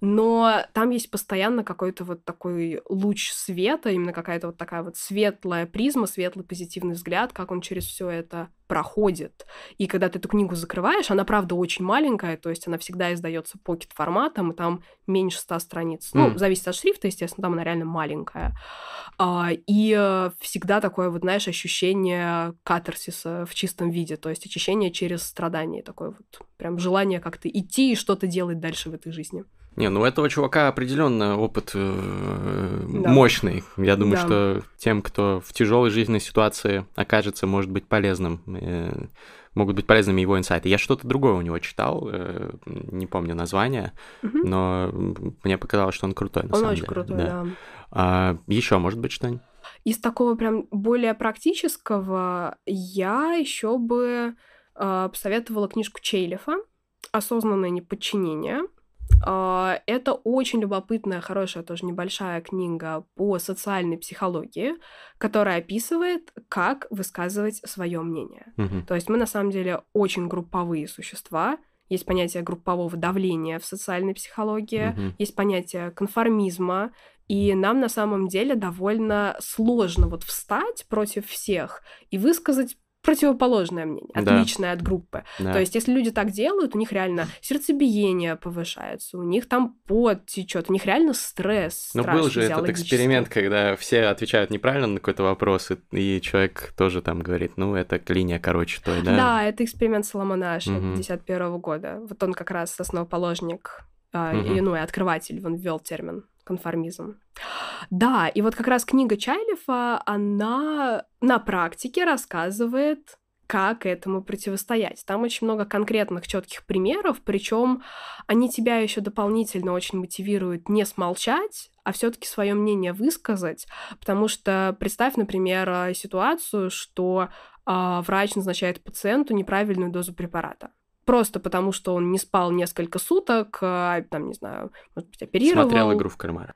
Но там есть постоянно какой-то вот такой луч света, именно какая-то вот такая вот светлая призма, светлый позитивный взгляд, как он через все это проходит. И когда ты эту книгу закрываешь, она, правда, очень маленькая, то есть она всегда издается покет форматом, и там меньше ста страниц. Mm. Ну, зависит от шрифта, естественно, там она реально маленькая. А, и э, всегда такое, вот, знаешь, ощущение катарсиса в чистом виде, то есть очищение через страдания, такое вот прям желание как-то идти и что-то делать дальше в этой жизни. Не, ну у этого чувака определенно опыт э, да. мощный. Я думаю, да. что тем, кто в тяжелой жизненной ситуации окажется, может быть полезным. Э, могут быть полезными его инсайты. Я что-то другое у него читал, э, не помню название, угу. но мне показалось, что он крутой. На он самом очень деле. крутой, да. да. А, еще, может быть, что-нибудь? Из такого прям более практического я еще бы э, посоветовала книжку Чейлифа «Осознанное неподчинение». А, это очень любопытная, хорошая, тоже небольшая книга по социальной психологии, которая описывает, как высказывать свое мнение. Угу. То есть мы на самом деле очень групповые существа. Есть понятие группового давления в социальной психологии, угу. есть понятие конформизма, и нам на самом деле довольно сложно вот встать против всех и высказать противоположное мнение, отличное да. от группы. Да. То есть, если люди так делают, у них реально сердцебиение повышается, у них там пот течет, у них реально стресс. Ну, был же этот эксперимент, когда все отвечают неправильно на какой-то вопрос, и, и человек тоже там говорит, ну, это линия короче той, да? Да, это эксперимент Соломона Аша угу. 51 года. Вот он как раз основоположник, угу. и, ну, и открыватель, он ввел термин конформизм. Да, и вот как раз книга Чайлифа, она на практике рассказывает, как этому противостоять. Там очень много конкретных четких примеров, причем они тебя еще дополнительно очень мотивируют не смолчать, а все-таки свое мнение высказать, потому что представь, например, ситуацию, что э, врач назначает пациенту неправильную дозу препарата просто потому, что он не спал несколько суток, а, там, не знаю, может быть, оперировал. Смотрел игру в кальмара.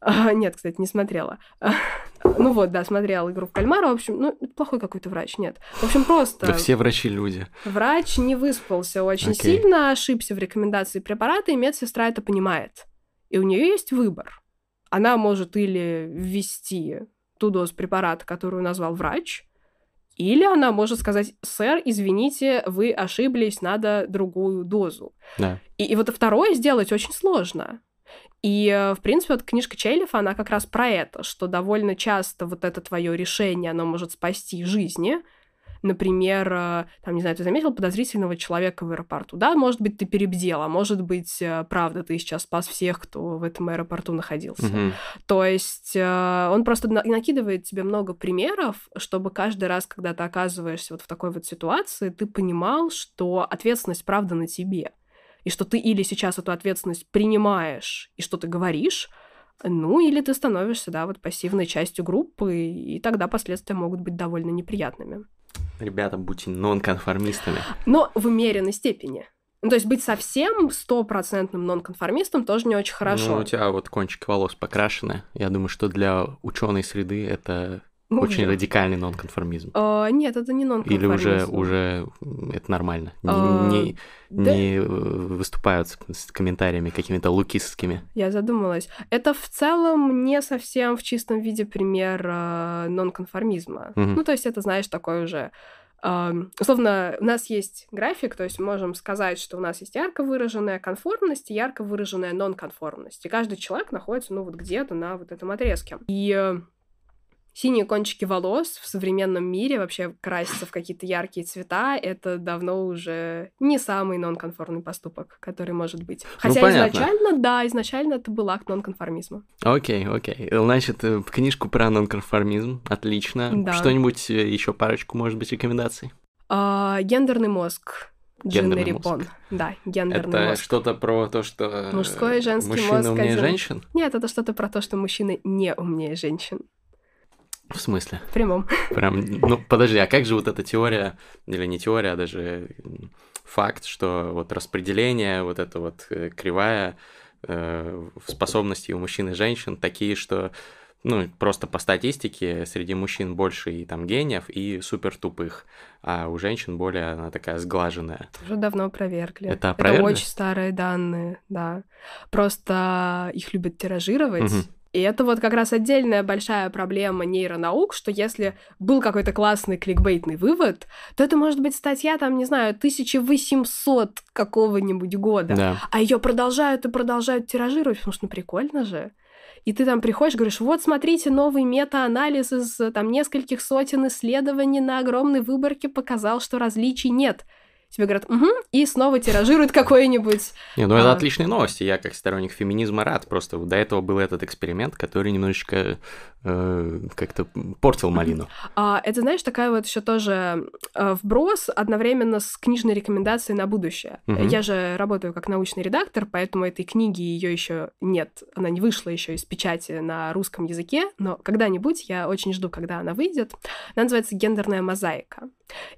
А, нет, кстати, не смотрела. ну вот, да, смотрела игру в кальмара. В общем, ну, плохой какой-то врач, нет. В общем, просто... Да все врачи люди. Врач не выспался очень okay. сильно, ошибся в рекомендации препарата, и медсестра это понимает. И у нее есть выбор. Она может или ввести ту дозу препарата, которую назвал врач, или она может сказать, сэр, извините, вы ошиблись, надо другую дозу. Да. И, и вот второе сделать очень сложно. И, э, в принципе, вот книжка Челлифа, она как раз про это, что довольно часто вот это твое решение, оно может спасти жизни, например, э, там, не знаю, ты заметил подозрительного человека в аэропорту, да, может быть, ты перебдел, а может быть, э, правда, ты сейчас спас всех, кто в этом аэропорту находился. Мгм. То есть э, он просто на- накидывает тебе много примеров, чтобы каждый раз, когда ты оказываешься вот в такой вот ситуации, ты понимал, что ответственность правда на тебе. И что ты или сейчас эту ответственность принимаешь, и что ты говоришь, ну, или ты становишься, да, вот пассивной частью группы, и тогда последствия могут быть довольно неприятными. Ребята, будьте нонконформистами. Но в умеренной степени. Ну, то есть быть совсем стопроцентным нонконформистом тоже не очень хорошо. Ну, у тебя вот кончик волос покрашены. Я думаю, что для ученой среды это очень радикальный нонконформизм. А, нет, это не Или нонконформизм. уже, уже м, это нормально. Не, А, не- да. не, э, выступают с, комментариями какими-то лукистскими. Я задумалась. Это в целом не совсем в чистом виде пример э, нонконформизма. Ну, то есть это, знаешь, такой уже... условно, у нас есть график, то есть мы можем сказать, что у нас есть ярко выраженная конформность и ярко выраженная нонконформность. И каждый человек находится, ну, вот где-то на вот этом отрезке. И э, синие кончики волос в современном мире вообще краситься в какие-то яркие цвета, это давно уже не самый нонконформный поступок, который может быть. Хотя понятно. изначально, да, изначально это был акт нонконформизма. Окей, окей. Значит, э, книжку про нонконформизм. Отлично. Да. Что-нибудь еще парочку, может быть, рекомендаций? А, гендерный мозг. Джинны Гендерный Рипон. мозг. Да, гендерный Это мозг. что-то про то, что э, Мужской и женский мужчины мозг умнее один. женщин? Нет, это что-то про то, что мужчины не умнее женщин. В смысле? В прямом. Прям, ну, подожди, а как же вот эта теория, или не теория, а даже факт, что вот распределение, вот эта вот э, кривая э, способностей у мужчин и женщин такие, что, ну, просто по статистике среди мужчин больше и там гениев, и супер тупых, а у женщин более она такая сглаженная. Уже давно опровергли. Это опровергли? очень старые данные, да. Просто их любят тиражировать. Мгм. И это вот как раз отдельная большая проблема нейронаук, что если был какой-то классный кликбейтный вывод, то это может быть статья, там, не знаю, 1800 какого-нибудь года. Да. А ее продолжают и продолжают тиражировать, потому что ну прикольно же. И ты там приходишь, говоришь, вот смотрите, новый мета-анализ из там нескольких сотен исследований на огромной выборке показал, что различий нет. Тебе говорят, угу, и снова тиражируют какое-нибудь. Не, ну это А. отличные новости. Я как сторонник феминизма рад. Просто до этого был этот эксперимент, который немножечко э, как-то портил малину. А, это, знаешь, такая вот еще тоже э, вброс одновременно с книжной рекомендацией на будущее. Я же работаю как научный редактор, поэтому этой книги ее еще нет. Она не вышла еще из печати на русском языке, но когда-нибудь я очень жду, когда она выйдет. Она называется «Гендерная мозаика».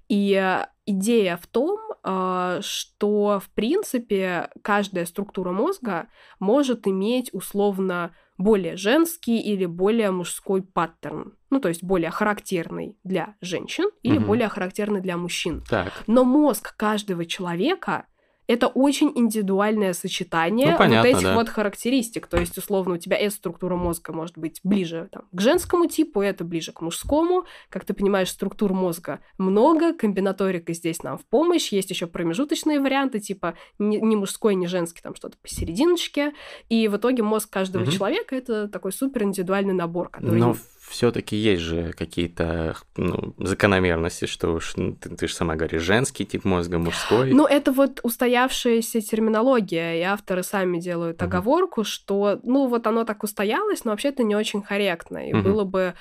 И э, идея в том, э, что, в принципе, каждая структура мозга может иметь условно более женский или более мужской паттерн. Ну, то есть более характерный для женщин или Мгм. более характерный для мужчин. Так, Но мозг каждого человека это очень индивидуальное сочетание Ну, понятно, вот этих да. вот характеристик. То есть, условно, у тебя S-структура мозга может быть ближе там, к женскому типу, это ближе к мужскому. Как ты понимаешь, структур мозга много, комбинаторика здесь нам в помощь. Есть еще промежуточные варианты, типа ни, ни мужской, ни женский, там что-то посерединочке. И в итоге мозг каждого Мгм. человека это такой супер индивидуальный набор, который... но все-таки есть же какие-то ну, закономерности, что уж ну, ты, же сама говоришь, женский тип мозга, мужской. Ну, это вот устоявшаяся терминология, и авторы сами делают Мгм. оговорку, что, ну, вот оно так устоялось, но вообще это не очень корректно. И Мгм. было бы,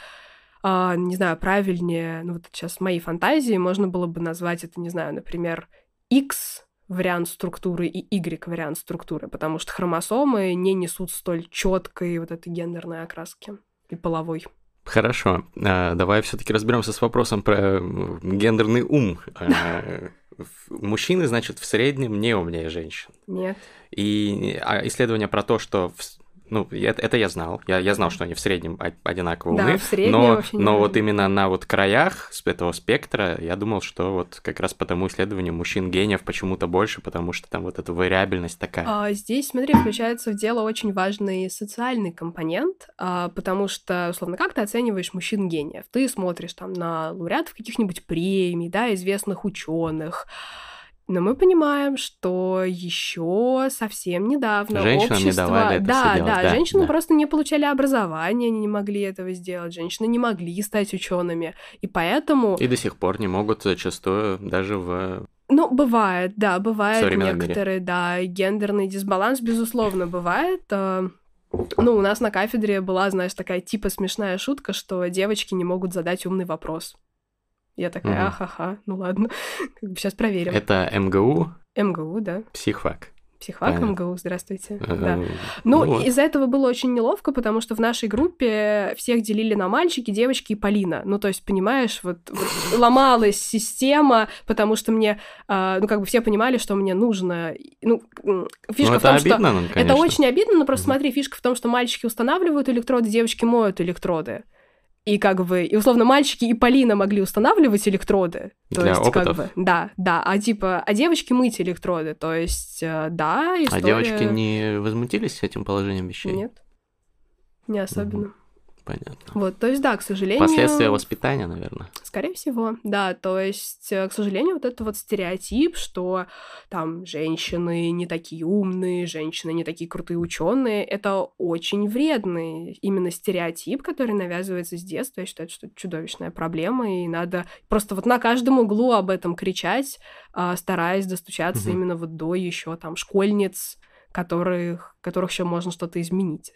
а, не знаю, правильнее, ну, вот сейчас мои фантазии, можно было бы назвать это, не знаю, например, X вариант структуры и Y вариант структуры, потому что хромосомы не несут столь четкой вот этой гендерной окраски и половой. Хорошо, а, давай все-таки разберемся с вопросом про гендерный ум. А, Мужчины, значит, в среднем не умнее женщин. Нет. И а, исследования про то, что ну, я- это я знал. Я, я знал, что они в среднем одинаково Да, умны. в среднем но но вот именно на вот краях этого спектра я думал, что вот как раз по тому исследованию мужчин гениев почему-то больше, потому что там вот эта вариабельность такая. А, Здесь, смотри, включается в дело очень важный социальный компонент, а, потому что, условно, как ты оцениваешь мужчин-гениев? Ты смотришь там на лауреатов каких-нибудь премий, да, известных ученых, Но мы понимаем, что еще совсем недавно женщинам общество... не давали это да, делать. да, да, женщины да. просто не получали образование, они не могли этого сделать, женщины не могли стать учеными, и поэтому... И до сих пор не могут зачастую даже в... Ну, бывает, да, бывает современном мире. некоторые, да, гендерный дисбаланс, безусловно, бывает. э, Ну, у нас на кафедре была, знаешь, такая типа смешная шутка, что девочки не могут задать умный вопрос. Я такая, Мгм. ахаха, ну ладно, как бы сейчас проверим. Это МГУ, МГУ, да. психфак. Психфак Понятно. МГУ, здравствуйте. Э, Да. Ну, вот. из-за этого было очень неловко, потому что в нашей группе всех делили на мальчики, девочки и Полина. Ну, то есть, понимаешь, вот, вот ломалась система, потому что мне, а, ну, как бы все понимали, что мне нужно. Ну, фишка Ну, в том, это что... обидно, ну, Это конечно. очень обидно, но просто смотри, фишка в том, что мальчики устанавливают электроды, девочки моют электроды. И как бы, и условно, мальчики и Полина могли устанавливать электроды. То Для есть, опытов? как бы, да, да. А типа, а девочки мыть электроды. То есть, э, да, А история... девочки не возмутились этим положением вещей? Нет. Не особенно. Понятно. Вот, то есть, да, к сожалению... Последствия воспитания, наверное. Скорее всего, да. То есть, э, к сожалению, вот это вот стереотип, что там женщины не такие умные, женщины не такие крутые ученые, это очень вредный именно стереотип, который навязывается с детства. Я считаю, что это чудовищная проблема, и надо просто вот на каждом углу об этом кричать, а, стараясь достучаться Мгм. именно вот до еще там школьниц, которых, которых еще можно что-то изменить.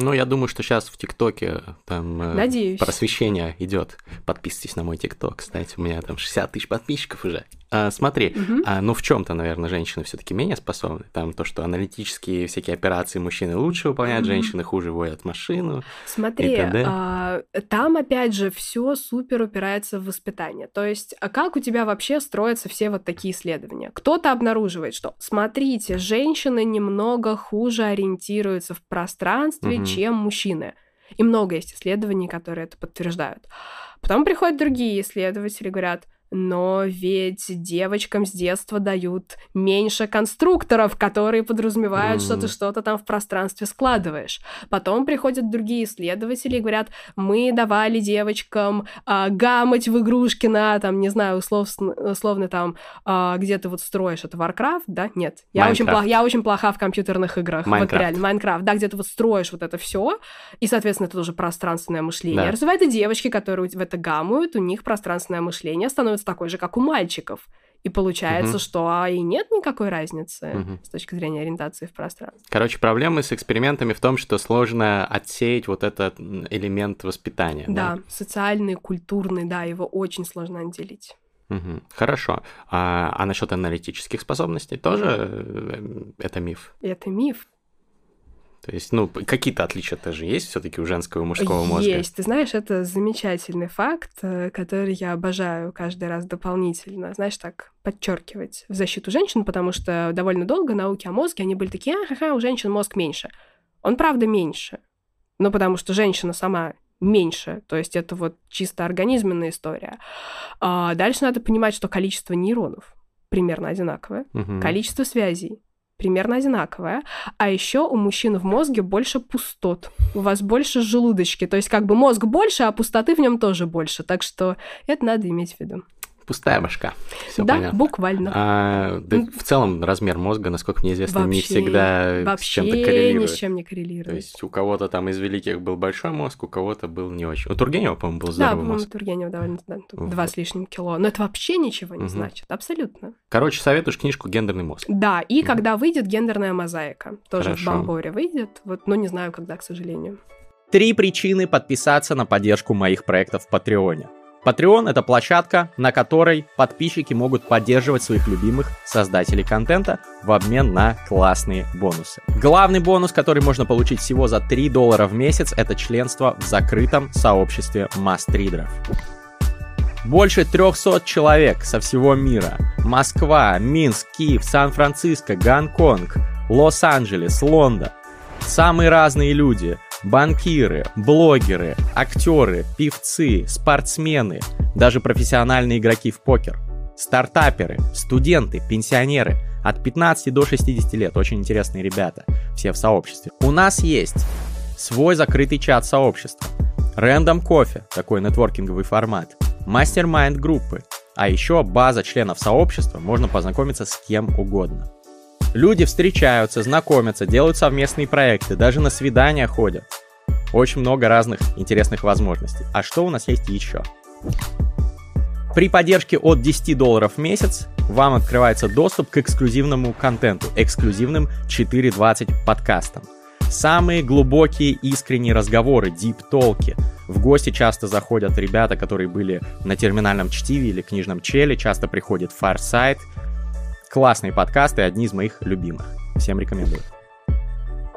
Ну, я думаю, что сейчас в ТикТоке там э, Надеюсь. просвещение идет. Подписывайтесь на мой ТикТок, кстати, у меня там 60 тысяч подписчиков уже. А, смотри, Мгм. а, ну в чем-то, наверное, женщины все-таки менее способны. Там то, что аналитические всякие операции мужчины лучше выполняют, Мгм. женщины хуже водят машину. Смотри, а, там опять же все супер упирается в воспитание. То есть, а как у тебя вообще строятся все вот такие исследования? Кто-то обнаруживает, что, смотрите, женщины немного хуже ориентируются в пространстве, Мгм. Чем мужчины. И много есть исследований, которые это подтверждают. Потом приходят другие исследователи, говорят, но ведь девочкам с детства дают меньше конструкторов, которые подразумевают, что ты что-то там в пространстве складываешь. Потом приходят другие исследователи и говорят, мы давали девочкам а, гамать в игрушки на, там, не знаю, условно, условно там, а, где ты вот строишь, это Warcraft, да? Нет. Я очень, плох- я очень плоха в компьютерных играх. Вот Майнкрафт. реально, Майнкрафт, да, где ты вот строишь вот это все, и, соответственно, это тоже пространственное мышление. Да. Развивают и девочки, которые в это гамают, у них пространственное мышление становится такое же, как у мальчиков. И получается, Мгм. что а и нет никакой разницы Мгм. с точки зрения ориентации в пространстве. Короче, проблемы с экспериментами в том, что сложно отсеять вот этот элемент воспитания. Да, социальный, культурный, да, его очень сложно отделить. Мгм. Хорошо. А, а насчет аналитических способностей тоже э, это миф? Это миф. То есть, ну, какие-то отличия тоже есть все-таки у женского и мужского мозга? Есть. Ты знаешь, это замечательный факт, э, который я обожаю каждый раз дополнительно, знаешь, так подчеркивать в защиту женщин, потому что довольно долго науки о мозге, они были такие, ага, у женщин мозг меньше. Он правда меньше. Ну, потому что женщина сама меньше, то есть это вот чисто организменная история. А дальше надо понимать, что количество нейронов примерно одинаковое, Мгм. количество связей примерно одинаковое, а еще у мужчин в мозге больше пустот, у вас больше желудочки, то есть как бы мозг больше, а пустоты в нем тоже больше, так что это надо иметь в виду. Пустая башка. Все да, понятно. буквально. А, да в целом размер мозга, насколько мне известно, не Вообще- всегда с Вообще чем-то ни коррелирует. с чем не То коррелирует. есть у кого-то там из великих был большой мозг, у кого-то был не очень. У Тургенева, по-моему, был Да, здоровый по-моему, мозг. Тургенев довольно да, Вот. два с лишним кило. Но это вообще ничего не Мгм. значит. Абсолютно. Короче, советуешь книжку «Гендерный мозг». Да, и Мгм. когда выйдет гендерная мозаика. Тоже Хорошо. в Бамборе выйдет. Вот, но не знаю, когда, к сожалению. Три причины подписаться на поддержку моих проектов в Патреоне. Patreon — это площадка, на которой подписчики могут поддерживать своих любимых создателей контента в обмен на классные бонусы. Главный бонус, который можно получить всего за 3 доллара в месяц, это членство в закрытом сообществе мастридеров. Больше 300 человек со всего мира. Москва, Минск, Киев, Сан-Франциско, Гонконг, Лос-Анджелес, Лондон. Самые разные люди. Банкиры, блогеры, актеры, певцы, спортсмены, даже профессиональные игроки в покер. Стартаперы, студенты, пенсионеры. От 15 до 60 лет. Очень интересные ребята. Все в сообществе. У нас есть свой закрытый чат сообщества. Random кофе, такой нетворкинговый формат. Мастер-майнд группы. А еще база членов сообщества, можно познакомиться с кем угодно. Люди встречаются, знакомятся, делают совместные проекты, даже на свидания ходят. Очень много разных интересных возможностей. А что у нас есть еще? При поддержке от 10 долларов в месяц вам открывается доступ к эксклюзивному контенту, эксклюзивным 4.20 подкастам. Самые глубокие искренние разговоры, deep talk и. В гости часто заходят ребята, которые были на терминальном чтиве или книжном челе, часто приходит Farsight. Классные подкасты, одни из моих любимых. Всем рекомендую.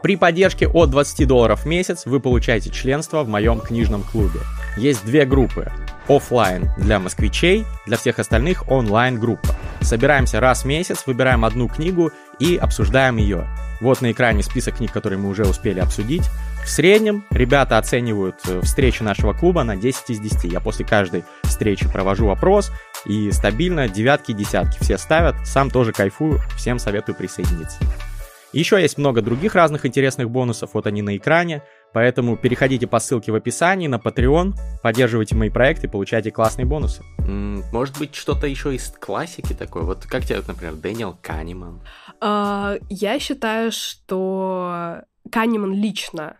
При поддержке от 20 долларов в месяц вы получаете членство в моем книжном клубе. Есть две группы. Оффлайн для москвичей, для всех остальных онлайн группа. Собираемся раз в месяц, выбираем одну книгу и обсуждаем ее. Вот на экране список книг, которые мы уже успели обсудить. В среднем ребята оценивают э, встречи нашего клуба на 10 из 10. Я после каждой встречи провожу вопрос, и стабильно девятки, десятки все ставят. Сам тоже кайфую, всем советую присоединиться. Еще есть много других разных интересных бонусов, вот они на экране, поэтому переходите по ссылке в описании на Patreon, поддерживайте мои проекты, получайте классные бонусы. Может быть, что-то еще из классики такой? Вот как тебе, например, Дэниел Канеман? Uh, я считаю, что Канеман лично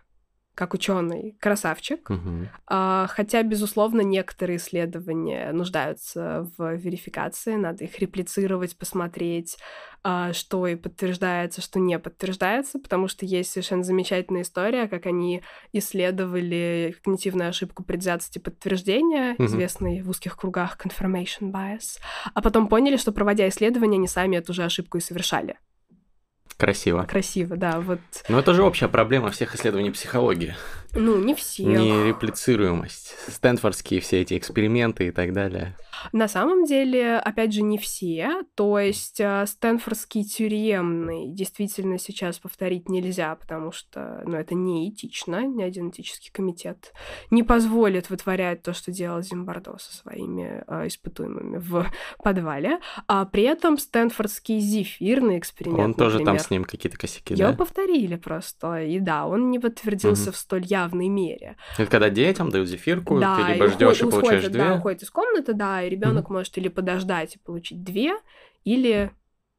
как ученый красавчик, угу. а, хотя, безусловно, некоторые исследования нуждаются в верификации, надо их реплицировать, посмотреть, а, что и подтверждается, что не подтверждается, потому что есть совершенно замечательная история, как они исследовали когнитивную ошибку предвзятости подтверждения, угу. известный в узких кругах confirmation bias, а потом поняли, что проводя исследования, они сами эту же ошибку и совершали. Красиво. Красиво, да, вот. Но это же общая проблема всех исследований психологии. Ну, не все. Нереплицируемость. Стэнфордские все эти эксперименты и так далее. На самом деле, опять же, не все. То есть э, Стэнфордский тюремный действительно сейчас повторить нельзя, потому что ну, это не этично. Ни один этический комитет не позволит вытворять то, что делал Зимбардо со своими э, испытуемыми в подвале. А при этом Стэнфордский зефирный эксперимент, Он тоже например, там с ним какие-то косяки, Его да? повторили просто. И да, он не подтвердился угу. в столь явной мере. Это когда детям дают зефирку, да, ты либо ждешь и, и получаешь уходит, две. Да, уходит из комнаты, да, и ребенок угу. может или подождать и получить две, или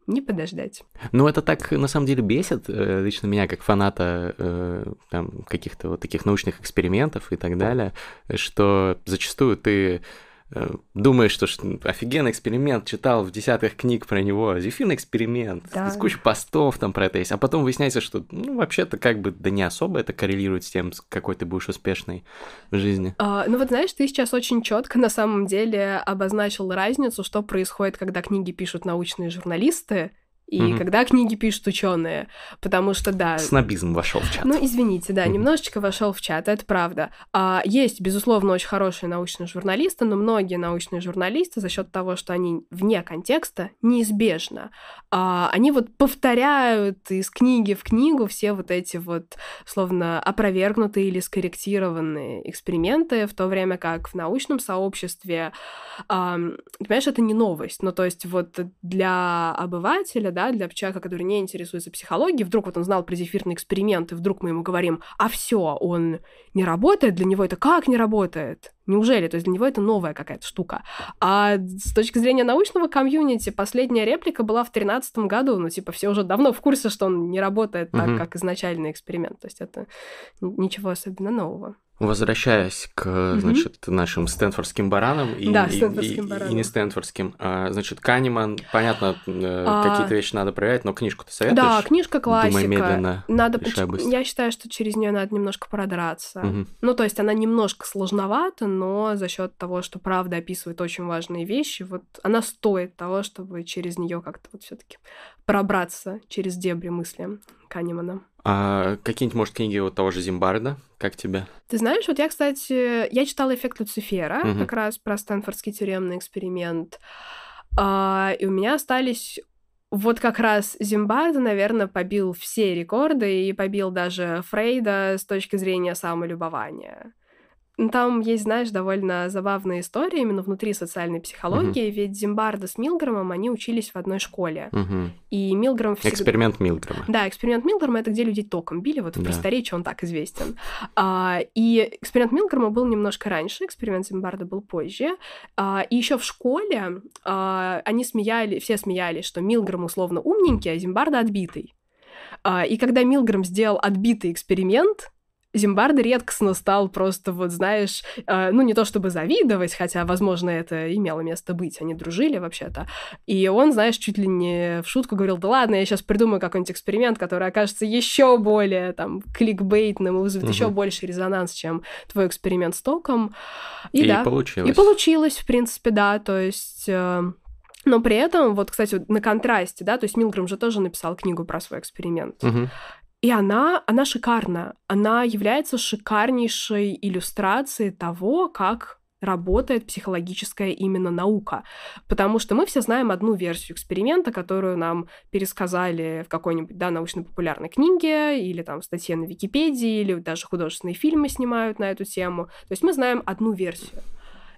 не подождать. Ну, это так на самом деле бесит э, лично меня, как фаната э, там, каких-то вот таких научных экспериментов и так далее, что зачастую ты думаешь, что, офигенный эксперимент, читал в десятках книг про него, зефирный эксперимент, да. куча постов там про это есть, а потом выясняется, что, ну, вообще-то как бы, да не особо это коррелирует с тем, какой ты будешь успешной в жизни. А, ну вот знаешь, ты сейчас очень четко на самом деле обозначил разницу, что происходит, когда книги пишут научные журналисты, и угу. когда книги пишут ученые, потому что да. Снобизм вошел в чат. Ну извините, да, угу. немножечко вошел в чат, это правда. А, есть, безусловно, очень хорошие научные журналисты, но многие научные журналисты за счет того, что они вне контекста, неизбежно, а, они вот повторяют из книги в книгу все вот эти вот словно опровергнутые или скорректированные эксперименты, в то время как в научном сообществе, а, понимаешь, это не новость. Ну то есть вот для обывателя да, для человека, который не интересуется психологией, вдруг вот он знал про зефирный эксперимент, и вдруг мы ему говорим, а все, он не работает, для него это как не работает? Неужели? То есть для него это новая какая-то штука. А с точки зрения научного комьюнити, последняя реплика была в 2013 году. Ну, типа, все уже давно в курсе, что он не работает так, угу. как изначальный эксперимент. То есть это ничего особенно нового. Возвращаясь к, значит, mm-hmm. нашим стэнфордским баранам и, да, стэнфордским и, баранам. и не стэнфордским, а, значит, Канеман, понятно, э, а... какие-то вещи надо проверять, но книжку ты советуешь? Да, книжка классика. Думай медленно, надо Я считаю, что через нее надо немножко продраться. Mm-hmm. Ну, то есть она немножко сложновата, но за счет того, что правда описывает очень важные вещи, вот она стоит того, чтобы через нее как-то вот все-таки пробраться через дебри мысли Канемана. А какие-нибудь, может, книги вот того же Зимбарда? Как тебе? Ты знаешь, вот я, кстати, я читала «Эффект Люцифера», угу. как раз про Стэнфордский тюремный эксперимент, а, и у меня остались вот как раз Зимбарда, наверное, побил все рекорды и побил даже Фрейда с точки зрения самолюбования. Там есть, знаешь, довольно забавная история именно внутри социальной психологии, угу. ведь Зимбарда с Милгромом, они учились в одной школе. Угу. И Милграм всегда... Эксперимент Милгрома. Да, эксперимент Милгрома — это где людей током били, вот в да. просторечии он так известен. А, и эксперимент Милгрома был немножко раньше, эксперимент Зимбарда был позже. А, и еще в школе а, они смеяли, все смеялись, что Милграм условно умненький, а Зимбарда отбитый. А, и когда Милграм сделал отбитый эксперимент, Зимбарда редкостно стал просто, вот знаешь, э, ну не то чтобы завидовать, хотя, возможно, это имело место быть, они дружили вообще-то. И он, знаешь, чуть ли не в шутку говорил, да ладно, я сейчас придумаю какой-нибудь эксперимент, который окажется еще более там кликбейтным и вызовет угу. еще больше резонанс, чем твой эксперимент с током. И, и да, получилось. И получилось, в принципе, да, то есть... Э, но при этом, вот, кстати, на контрасте, да, то есть Милграм же тоже написал книгу про свой эксперимент. Угу. И она, она шикарна. Она является шикарнейшей иллюстрацией того, как работает психологическая именно наука. Потому что мы все знаем одну версию эксперимента, которую нам пересказали в какой-нибудь да, научно-популярной книге или там в статье на Википедии, или даже художественные фильмы снимают на эту тему. То есть мы знаем одну версию.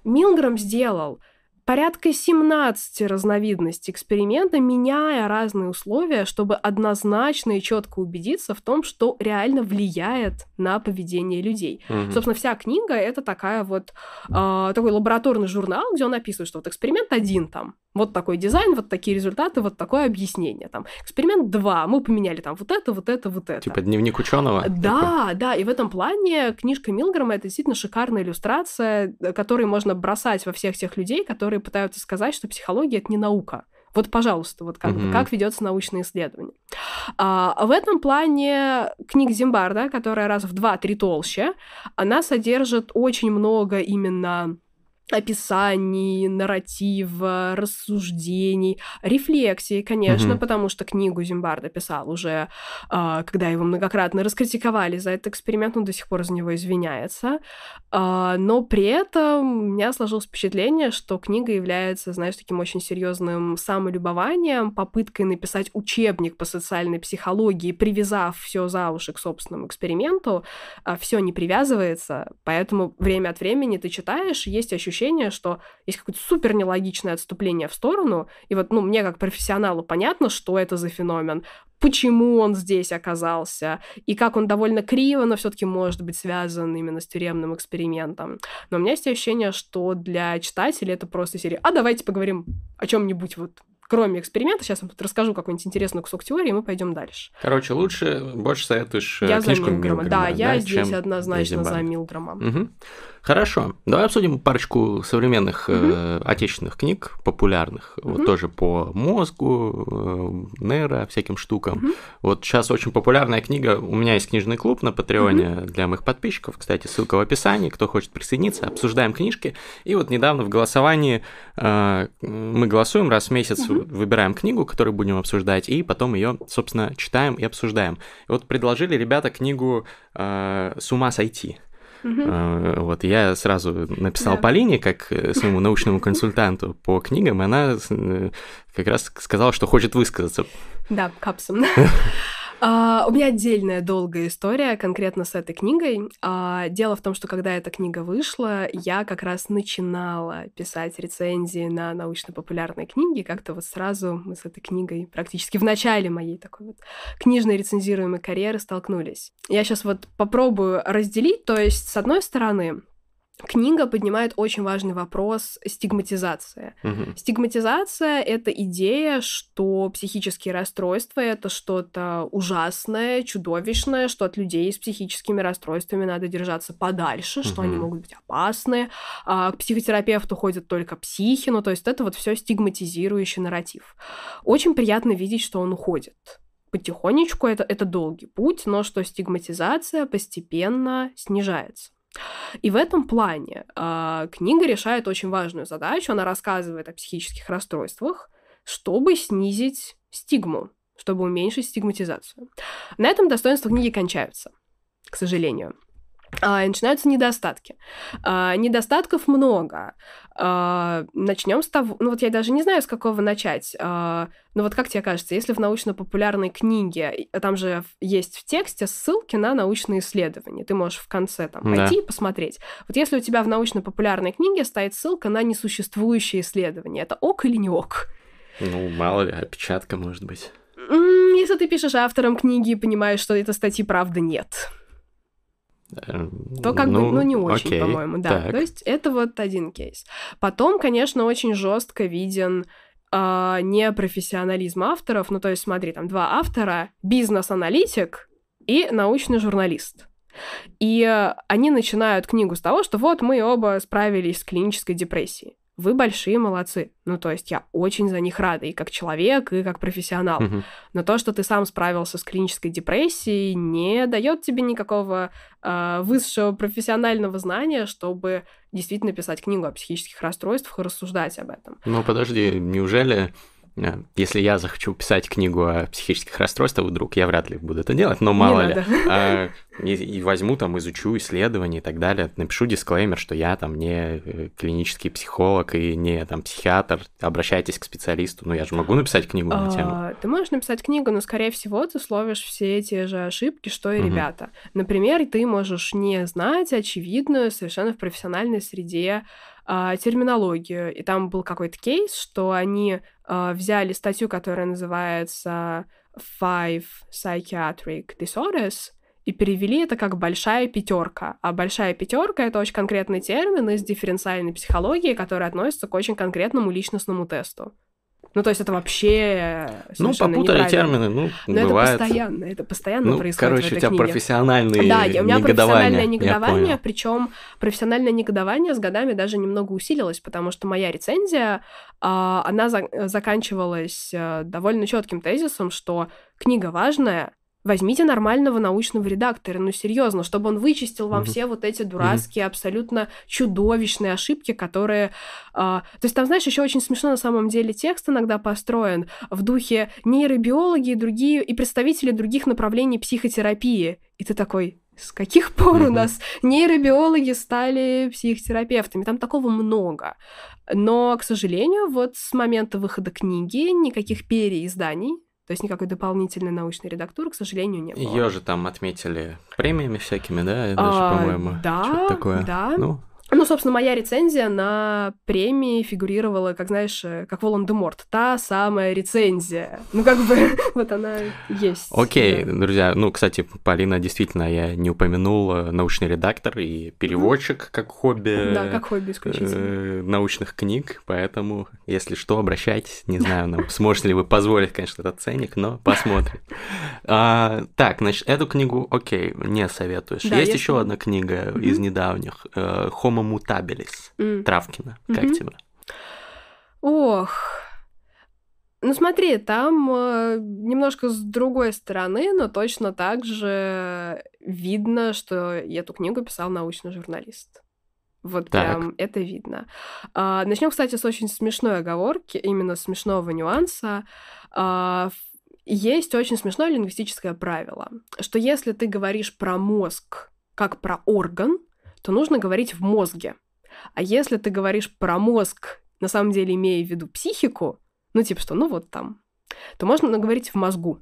Милграм сделал порядка 17 разновидностей эксперимента, меняя разные условия, чтобы однозначно и четко убедиться в том, что реально влияет на поведение людей. Угу. Собственно, вся книга это такая вот э, такой лабораторный журнал, где он описывает, что вот эксперимент один там, вот такой дизайн, вот такие результаты, вот такое объяснение. Там эксперимент 2, мы поменяли там вот это, вот это, вот это. Типа дневник ученого. Да, такой. да, и в этом плане книжка Милграма это действительно шикарная иллюстрация, э, которой можно бросать во всех тех людей, которые которые пытаются сказать, что психология это не наука. Вот, пожалуйста, вот как, mm-hmm. как ведется научное исследование. А, в этом плане книга Зимбарда, которая раз в два-три толще, она содержит очень много именно описаний, нарратива, рассуждений, рефлексии, конечно, угу. потому что книгу Зимбарда писал уже, э, когда его многократно раскритиковали за этот эксперимент, он до сих пор за него извиняется. Э, но при этом у меня сложилось впечатление, что книга является, знаешь, таким очень серьезным самолюбованием, попыткой написать учебник по социальной психологии, привязав все за уши к собственному эксперименту. Э, все не привязывается, поэтому время от времени ты читаешь, есть ощущение ощущение, что есть какое-то супер нелогичное отступление в сторону, и вот, ну, мне как профессионалу понятно, что это за феномен, почему он здесь оказался, и как он довольно криво, но все-таки может быть связан именно с тюремным экспериментом. Но у меня есть ощущение, что для читателей это просто серия «А давайте поговорим о чем-нибудь вот кроме эксперимента, сейчас я вам тут расскажу какой-нибудь интересный кусок теории, и мы пойдем дальше. Короче, лучше, больше советуешь я книжку за Милграма. Милграма, да, я здесь однозначно за Милграма. Угу. Хорошо, давай обсудим парочку современных угу. э, отечественных книг, популярных, угу. вот тоже по мозгу, э, нейро, всяким штукам. Угу. Вот сейчас очень популярная книга, у меня есть книжный клуб на Патреоне угу. для моих подписчиков, кстати, ссылка в описании, кто хочет присоединиться, обсуждаем книжки, и вот недавно в голосовании э, мы голосуем раз в месяц, угу. Выбираем книгу, которую будем обсуждать, и потом ее, собственно, читаем и обсуждаем. И вот предложили ребята книгу э, «С ума сойти». Uh-huh. Вот, я сразу написал yeah. Полине, как э, своему научному консультанту по книгам, и она э, как раз сказала, что хочет высказаться. Да, капсом. А, у меня отдельная долгая история конкретно с этой книгой. А, дело в том, что когда эта книга вышла, я как раз начинала писать рецензии на научно-популярные книги. Как-то вот сразу мы с этой книгой практически в начале моей такой вот книжной рецензируемой карьеры столкнулись. Я сейчас вот попробую разделить. То есть, с одной стороны, Книга поднимает очень важный вопрос стигматизации. Угу. Стигматизация это идея, что психические расстройства это что-то ужасное, чудовищное, что от людей с психическими расстройствами надо держаться подальше, угу. что они могут быть опасны. А к психотерапевту ходят только психи, ну то есть это вот все стигматизирующий нарратив. Очень приятно видеть, что он уходит потихонечку, это, это долгий путь, но что стигматизация постепенно снижается. И в этом плане э, книга решает очень важную задачу. Она рассказывает о психических расстройствах, чтобы снизить стигму, чтобы уменьшить стигматизацию. На этом достоинства книги кончаются, к сожалению. А, начинаются недостатки. А, недостатков много. А, начнем с того, ну вот я даже не знаю, с какого начать. А, но вот как тебе кажется, если в научно-популярной книге, там же есть в тексте ссылки на научные исследования, ты можешь в конце там пойти да. и посмотреть. Вот если у тебя в научно-популярной книге стоит ссылка на несуществующее исследование, это ок или не ок? Ну, мало ли, опечатка может быть. Если ты пишешь автором книги и понимаешь, что этой статьи правда нет то как ну, бы, ну, не очень, окей, по-моему, да. Так. То есть это вот один кейс. Потом, конечно, очень жестко виден э, непрофессионализм авторов. Ну, то есть, смотри, там два автора, бизнес-аналитик и научный журналист. И э, они начинают книгу с того, что вот мы оба справились с клинической депрессией вы большие молодцы. Ну, то есть я очень за них рада, и как человек, и как профессионал. Угу. Но то, что ты сам справился с клинической депрессией, не дает тебе никакого э, высшего профессионального знания, чтобы действительно писать книгу о психических расстройствах и рассуждать об этом. Ну, подожди, неужели если я захочу писать книгу о психических расстройствах вдруг, я вряд ли буду это делать, но мало Не ли. А, и, и возьму там, изучу исследования и так далее, напишу дисклеймер, что я там не э, клинический психолог и не там психиатр, обращайтесь к специалисту. Ну, я же могу написать книгу на тему. А, ты можешь написать книгу, но, скорее всего, ты словишь все те же ошибки, что и угу. ребята. Например, ты можешь не знать очевидную совершенно в профессиональной среде а, терминологию. И там был какой-то кейс, что они а, взяли статью, которая называется Five Psychiatric Disorders, и перевели это как большая пятерка. А большая пятерка это очень конкретный термин из дифференциальной психологии, который относится к очень конкретному личностному тесту. Ну, то есть это вообще Ну, попутали термины, ну, Но бывает. это постоянно, это постоянно ну, происходит короче, в этой у тебя книге. профессиональные Да, у меня профессиональное негодование, причем профессиональное негодование с годами даже немного усилилось, потому что моя рецензия, а, она заканчивалась э, довольно четким тезисом, что книга важная, Возьмите нормального научного редактора, ну серьезно, чтобы он вычистил вам mm-hmm. все вот эти дурацкие, mm-hmm. абсолютно чудовищные ошибки, которые... А, то есть там, знаешь, еще очень смешно на самом деле текст иногда построен в духе нейробиологи и другие, и представители других направлений психотерапии. И ты такой, с каких пор у нас нейробиологи стали психотерапевтами? Там такого много. Но, к сожалению, вот с момента выхода книги никаких переизданий то есть никакой дополнительной научной редактуры, к сожалению, не было. Ее же там отметили премиями всякими, да, даже, а, по-моему, да, что-то такое. Да, ну, ну, собственно, моя рецензия на премии фигурировала, как знаешь, э, как Волан-де-Морт. Та самая рецензия. Ну, как бы, вот она есть. Окей, да. друзья. Ну, кстати, Полина, действительно, я не упомянул э, научный редактор и переводчик как хобби. Да, как хобби исключительно. Э, научных книг, поэтому, если что, обращайтесь. Не знаю, нам сможете ли вы позволить, конечно, этот ценник, но посмотрим. А, так, значит, эту книгу, окей, не советуешь. Есть еще одна книга из недавних. Homo mutabilis mm. Травкина. Как mm-hmm. тебе? Ох, ну смотри, там э, немножко с другой стороны, но точно так же видно, что эту книгу писал научный журналист. Вот так. прям это видно. А, начнем, кстати, с очень смешной оговорки, именно смешного нюанса. А, есть очень смешное лингвистическое правило, что если ты говоришь про мозг как про орган, то нужно говорить в мозге. А если ты говоришь про мозг, на самом деле имея в виду психику, ну типа что, ну вот там, то можно говорить в мозгу.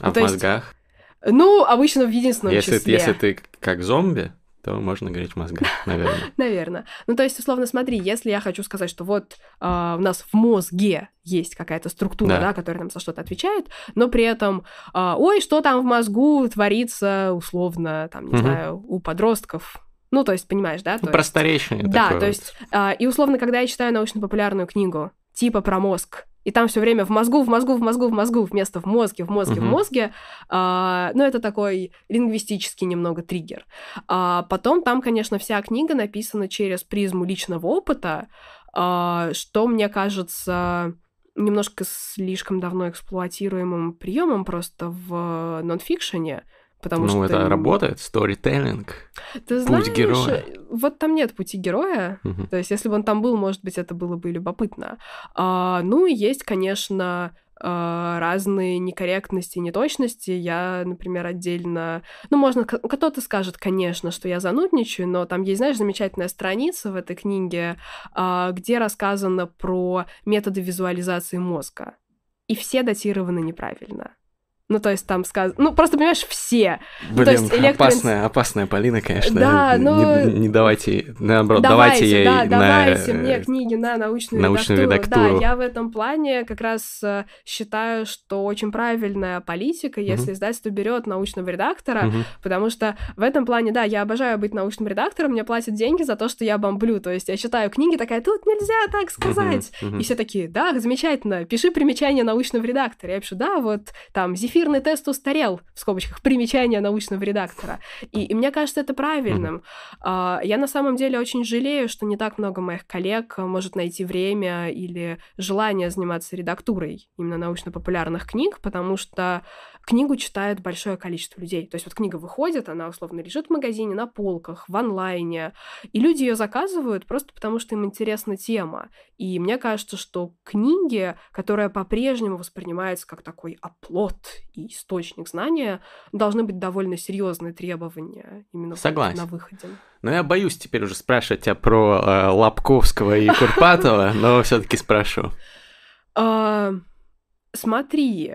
А ну, в мозгах? Есть, ну, обычно в единственном если, числе. Если ты как зомби, то можно говорить в мозгах, наверное. Наверное. Ну, то есть, условно, смотри, если я хочу сказать, что вот э, у нас в мозге есть какая-то структура, да. да, которая нам за что-то отвечает, но при этом, э, ой, что там в мозгу творится, условно, там, не угу. знаю, у подростков, ну, то есть, понимаешь, да? Ну, просторечие Да, то есть, а, и условно, когда я читаю научно-популярную книгу, типа про мозг, и там все время в мозгу, в мозгу, в мозгу, в мозгу, вместо в мозге, в мозге, uh-huh. в мозге. А, ну, это такой лингвистический немного триггер. А, потом там, конечно, вся книга написана через призму личного опыта, а, что мне кажется немножко слишком давно эксплуатируемым приемом просто в нонфикшене. Потому ну, что это работает, сторителлинг, Ты знаешь, путь героя. Вот там нет пути героя. Угу. То есть, если бы он там был, может быть, это было бы любопытно. А, ну и есть, конечно, э, разные некорректности, неточности. Я, например, отдельно... Ну, можно... Кто-то скажет, конечно, что я занудничаю, но там есть, знаешь, замечательная страница в этой книге, э, где рассказано про методы визуализации мозга. И все датированы неправильно. Ну, то есть там сказано... Ну, просто, понимаешь, все. Ну, Блин, то есть электро... опасная, опасная Полина, конечно. Да, но... Не, не давайте, наоборот, давайте, давайте ей да, на... давайте мне книги на научную, научную редактуру. редактуру. Да, я в этом плане как раз э, считаю, что очень правильная политика, если угу. издательство берет научного редактора, угу. потому что в этом плане, да, я обожаю быть научным редактором, мне платят деньги за то, что я бомблю, то есть я читаю книги, такая, тут нельзя так сказать. Угу. Угу. И все такие, да, замечательно, пиши примечание научного редактора. Я пишу, да, вот там Зефир эфирный тест устарел, в скобочках, примечание научного редактора. И, и мне кажется это правильным. Mm-hmm. Я на самом деле очень жалею, что не так много моих коллег может найти время или желание заниматься редактурой именно научно-популярных книг, потому что книгу читает большое количество людей. То есть вот книга выходит, она условно лежит в магазине, на полках, в онлайне, и люди ее заказывают просто потому, что им интересна тема. И мне кажется, что книги, которая по-прежнему воспринимается как такой оплот и источник знания, должны быть довольно серьезные требования именно Согласен. на выходе. Но я боюсь теперь уже спрашивать тебя про э, Лобковского и Курпатова, но все-таки спрошу. А, смотри,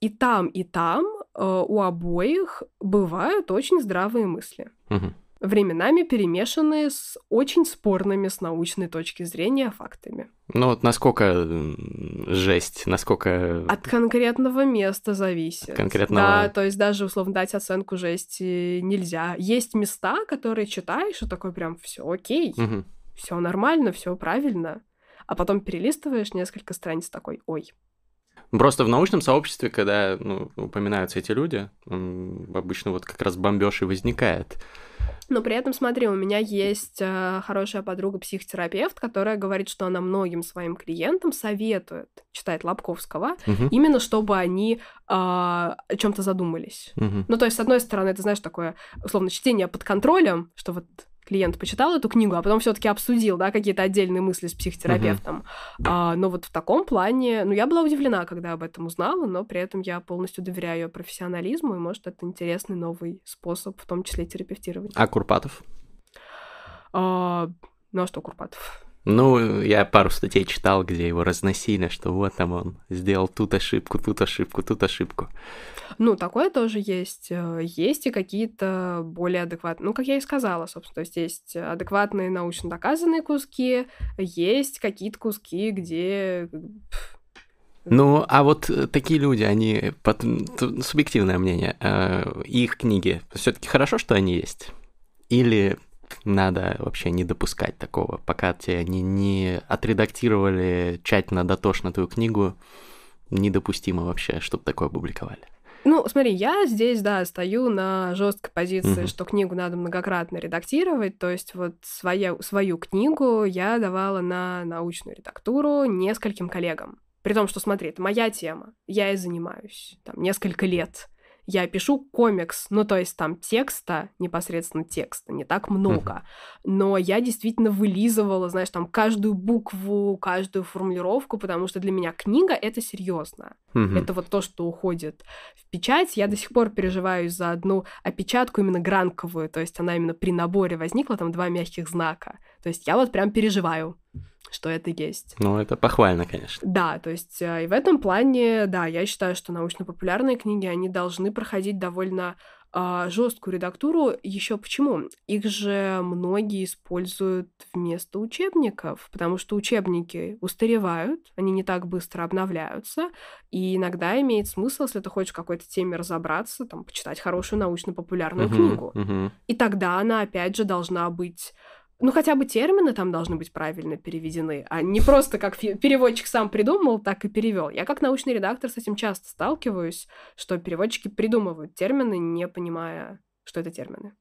и там, и там а, у обоих бывают очень здравые мысли. Угу. Временами перемешанные с очень спорными с научной точки зрения фактами. Ну вот насколько жесть, насколько... От конкретного места зависит. От конкретного... Да, то есть даже, условно, дать оценку жести нельзя. Есть места, которые читаешь, и такой прям все окей, угу. все нормально, все правильно. А потом перелистываешь несколько страниц такой, ой, Просто в научном сообществе, когда ну, упоминаются эти люди, обычно вот как раз бомбеж и возникает. Но при этом, смотри, у меня есть э, хорошая подруга-психотерапевт, которая говорит, что она многим своим клиентам советует читать Лобковского, угу. именно чтобы они э, о чем-то задумались. Угу. Ну, то есть, с одной стороны, ты знаешь, такое, условно, чтение под контролем, что вот клиент почитал эту книгу, а потом все-таки обсудил, да, какие-то отдельные мысли с психотерапевтом. Uh-huh. А, но вот в таком плане, ну, я была удивлена, когда об этом узнала, но при этом я полностью доверяю ее профессионализму, и, может, это интересный новый способ, в том числе терапевтировать. А Курпатов? А, ну, а что Курпатов? Ну, я пару статей читал, где его разносили, что вот там он сделал тут ошибку, тут ошибку, тут ошибку. Ну, такое тоже есть. Э, есть и какие-то более адекватные. Ну, как я и сказала, собственно, то есть есть адекватные научно доказанные куски, есть какие-то куски, где ну, а вот э, такие люди, они, под, субъективное мнение, э, их книги, все-таки хорошо, что они есть? Или надо вообще не допускать такого, пока тебе они не отредактировали тщательно, дотошно твою книгу, недопустимо вообще, чтобы такое опубликовали. Ну, смотри, я здесь, да, стою на жесткой позиции, uh-huh. что книгу надо многократно редактировать. То есть вот своя, свою книгу я давала на научную редактуру нескольким коллегам. При том, что, смотри, это моя тема, я и занимаюсь там несколько лет я пишу комикс, ну то есть там текста, непосредственно текста, не так много, но я действительно вылизывала, знаешь, там каждую букву, каждую формулировку, потому что для меня книга это серьезно. Это вот то, что уходит в печать. Я до сих пор переживаю за одну опечатку именно гранковую, то есть она именно при наборе возникла, там два мягких знака. То есть я вот прям переживаю что это есть. Ну, это похвально, конечно. Да, то есть э, и в этом плане, да, я считаю, что научно-популярные книги, они должны проходить довольно а, жесткую редактуру. Еще почему? Их же многие используют вместо учебников, потому что учебники устаревают, они не так быстро обновляются, и иногда имеет смысл, если ты хочешь в какой-то теме разобраться, там, почитать хорошую научно-популярную uh-huh, книгу. Uh-huh. И тогда она, опять же, должна быть ну, хотя бы термины там должны быть правильно переведены, а не просто как переводчик сам придумал, так и перевел. Я как научный редактор с этим часто сталкиваюсь, что переводчики придумывают термины, не понимая, что это термины.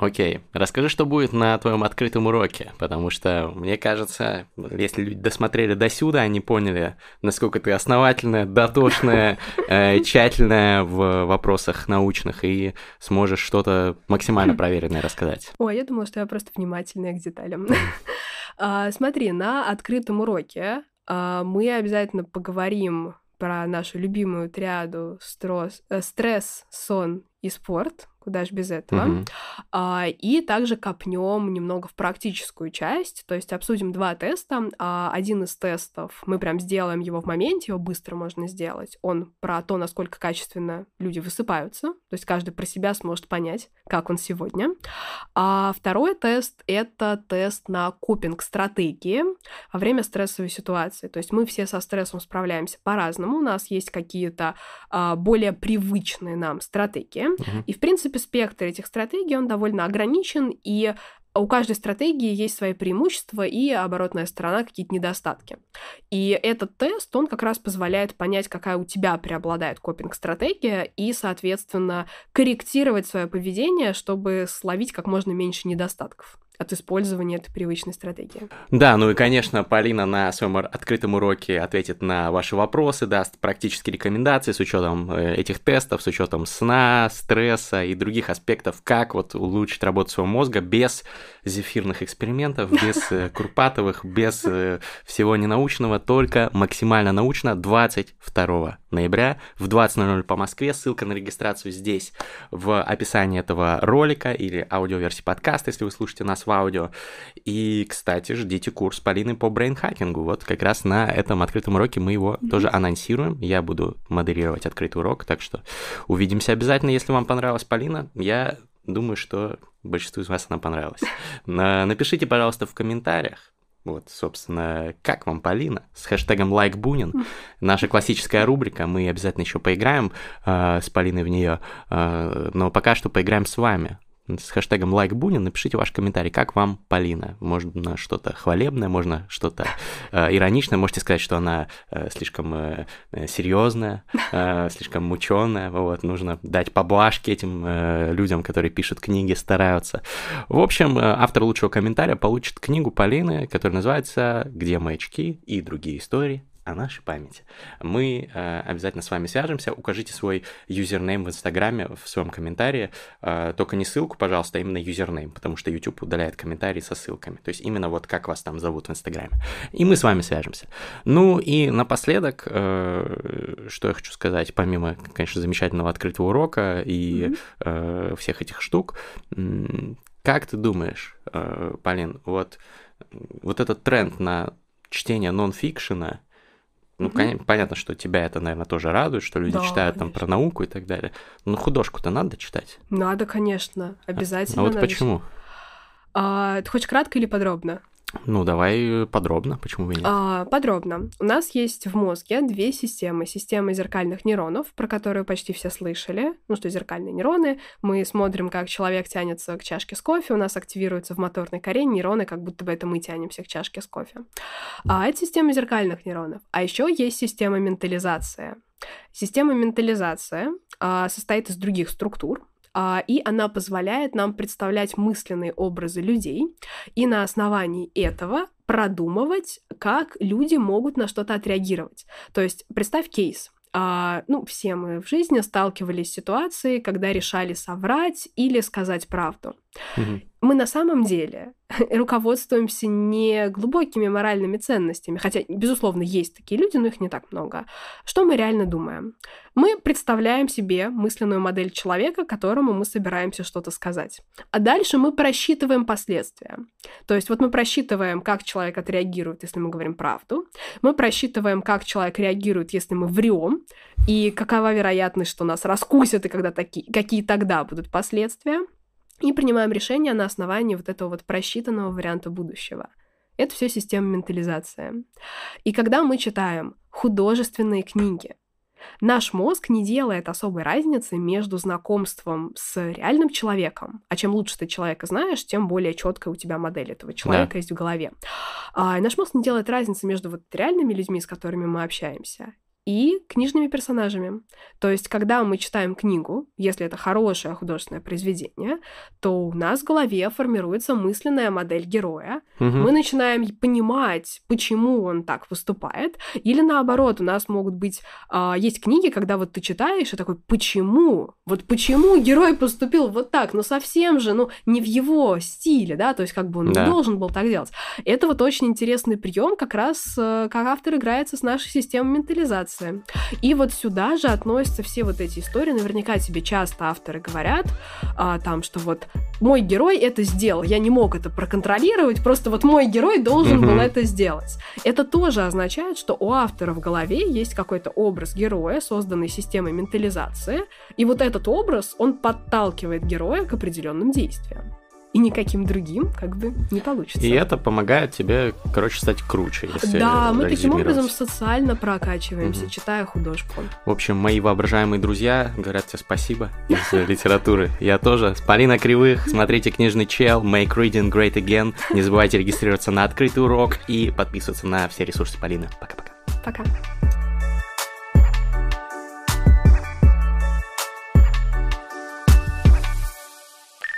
Окей, расскажи, что будет на твоем открытом уроке, потому что, мне кажется, если люди досмотрели до сюда, они поняли, насколько ты основательная, дотошная, э, тщательная в вопросах научных и сможешь что-то максимально проверенное рассказать. Ой, я думала, что я просто внимательная к деталям. А, смотри, на открытом уроке а, мы обязательно поговорим про нашу любимую триаду э, стресс сон и спорт куда же без этого. Mm-hmm. А, и также копнем немного в практическую часть, то есть обсудим два теста. А, один из тестов, мы прям сделаем его в моменте, его быстро можно сделать. Он про то, насколько качественно люди высыпаются, то есть каждый про себя сможет понять, как он сегодня. А второй тест — это тест на копинг-стратегии во время стрессовой ситуации. То есть мы все со стрессом справляемся по-разному, у нас есть какие-то а, более привычные нам стратегии, mm-hmm. и, в принципе, принципе, спектр этих стратегий, он довольно ограничен, и у каждой стратегии есть свои преимущества и оборотная сторона, какие-то недостатки. И этот тест, он как раз позволяет понять, какая у тебя преобладает копинг-стратегия, и, соответственно, корректировать свое поведение, чтобы словить как можно меньше недостатков от использования этой привычной стратегии. Да, ну и, конечно, Полина на своем открытом уроке ответит на ваши вопросы, даст практические рекомендации с учетом э, этих тестов, с учетом сна, стресса и других аспектов, как вот улучшить работу своего мозга без зефирных экспериментов, без э, Курпатовых, без э, всего ненаучного, только максимально научно 22 ноября в 20.00 по Москве. Ссылка на регистрацию здесь в описании этого ролика или аудиоверсии подкаста, если вы слушаете нас в аудио. И, кстати, ждите курс Полины по брейнхакингу. Вот как раз на этом открытом уроке мы его mm-hmm. тоже анонсируем. Я буду модерировать открытый урок, так что увидимся обязательно. Если вам понравилась Полина, я думаю, что большинству из вас она понравилась. Напишите, пожалуйста, в комментариях, вот, собственно, как вам Полина? С хэштегом лайкбунин. Наша классическая рубрика. Мы обязательно еще поиграем э, с Полиной в нее. Э, но пока что поиграем с вами с хэштегом лайкбунин, напишите ваш комментарий, как вам Полина. Можно что-то хвалебное, можно что-то э, ироничное, можете сказать, что она э, слишком э, серьезная, э, слишком мученая, вот, нужно дать поблажки этим э, людям, которые пишут книги, стараются. В общем, э, автор лучшего комментария получит книгу Полины, которая называется «Где маячки и другие истории о нашей памяти. Мы э, обязательно с вами свяжемся. Укажите свой username в Инстаграме в своем комментарии. Э, только не ссылку, пожалуйста, а именно username, потому что YouTube удаляет комментарии со ссылками. То есть именно вот как вас там зовут в Инстаграме. И мы с вами свяжемся. Ну и напоследок, э, что я хочу сказать, помимо, конечно, замечательного открытого урока и mm-hmm. э, всех этих штук, как ты думаешь, э, Полин, вот, вот этот тренд на чтение нон-фикшена, ну, mm-hmm. понятно, что тебя это, наверное, тоже радует, что люди да, читают конечно. там про науку и так далее. Но художку-то надо читать? Надо, конечно, обязательно. А, а вот почему? А, ты хочешь кратко или подробно? Ну, давай подробно, почему бы нет? А, подробно. У нас есть в мозге две системы. Система зеркальных нейронов, про которую почти все слышали. Ну, что зеркальные нейроны. Мы смотрим, как человек тянется к чашке с кофе, у нас активируются в моторной коре нейроны, как будто бы это мы тянемся к чашке с кофе. А это система зеркальных нейронов. А еще есть система ментализации. Система ментализации а, состоит из других структур, и она позволяет нам представлять мысленные образы людей и на основании этого продумывать, как люди могут на что-то отреагировать. То есть представь кейс. А, ну, все мы в жизни сталкивались с ситуацией, когда решали соврать или сказать правду. Угу. Мы на самом деле руководствуемся не глубокими моральными ценностями, хотя, безусловно, есть такие люди, но их не так много. Что мы реально думаем? Мы представляем себе мысленную модель человека, которому мы собираемся что-то сказать. А дальше мы просчитываем последствия. То есть вот мы просчитываем, как человек отреагирует, если мы говорим правду. Мы просчитываем, как человек реагирует, если мы врем, и какова вероятность, что нас раскусят, и когда такие, какие тогда будут последствия и принимаем решения на основании вот этого вот просчитанного варианта будущего. Это все система ментализации. И когда мы читаем художественные книги, Наш мозг не делает особой разницы между знакомством с реальным человеком, а чем лучше ты человека знаешь, тем более четкая у тебя модель этого человека да. есть в голове. А, наш мозг не делает разницы между вот реальными людьми, с которыми мы общаемся, и книжными персонажами. То есть, когда мы читаем книгу, если это хорошее художественное произведение, то у нас в голове формируется мысленная модель героя. Угу. Мы начинаем понимать, почему он так поступает. Или наоборот, у нас могут быть... Э, есть книги, когда вот ты читаешь и такой, почему? Вот почему герой поступил вот так? Ну, совсем же, ну, не в его стиле, да? То есть, как бы он да. не должен был так делать. Это вот очень интересный прием, как раз э, как автор играется с нашей системой ментализации. И вот сюда же относятся все вот эти истории. Наверняка тебе часто авторы говорят а, там, что вот мой герой это сделал, я не мог это проконтролировать, просто вот мой герой должен был это сделать. Это тоже означает, что у автора в голове есть какой-то образ героя, созданный системой ментализации, и вот этот образ, он подталкивает героя к определенным действиям и никаким другим как бы не получится. И это помогает тебе, короче, стать круче. Если да, мы таким образом социально прокачиваемся, угу. читая художку. В общем, мои воображаемые друзья говорят тебе спасибо из литературы. Я тоже. Полина Кривых, смотрите книжный чел, Make Reading Great Again. Не забывайте регистрироваться на открытый урок и подписываться на все ресурсы Полины. Пока-пока. Пока. -пока. Пока.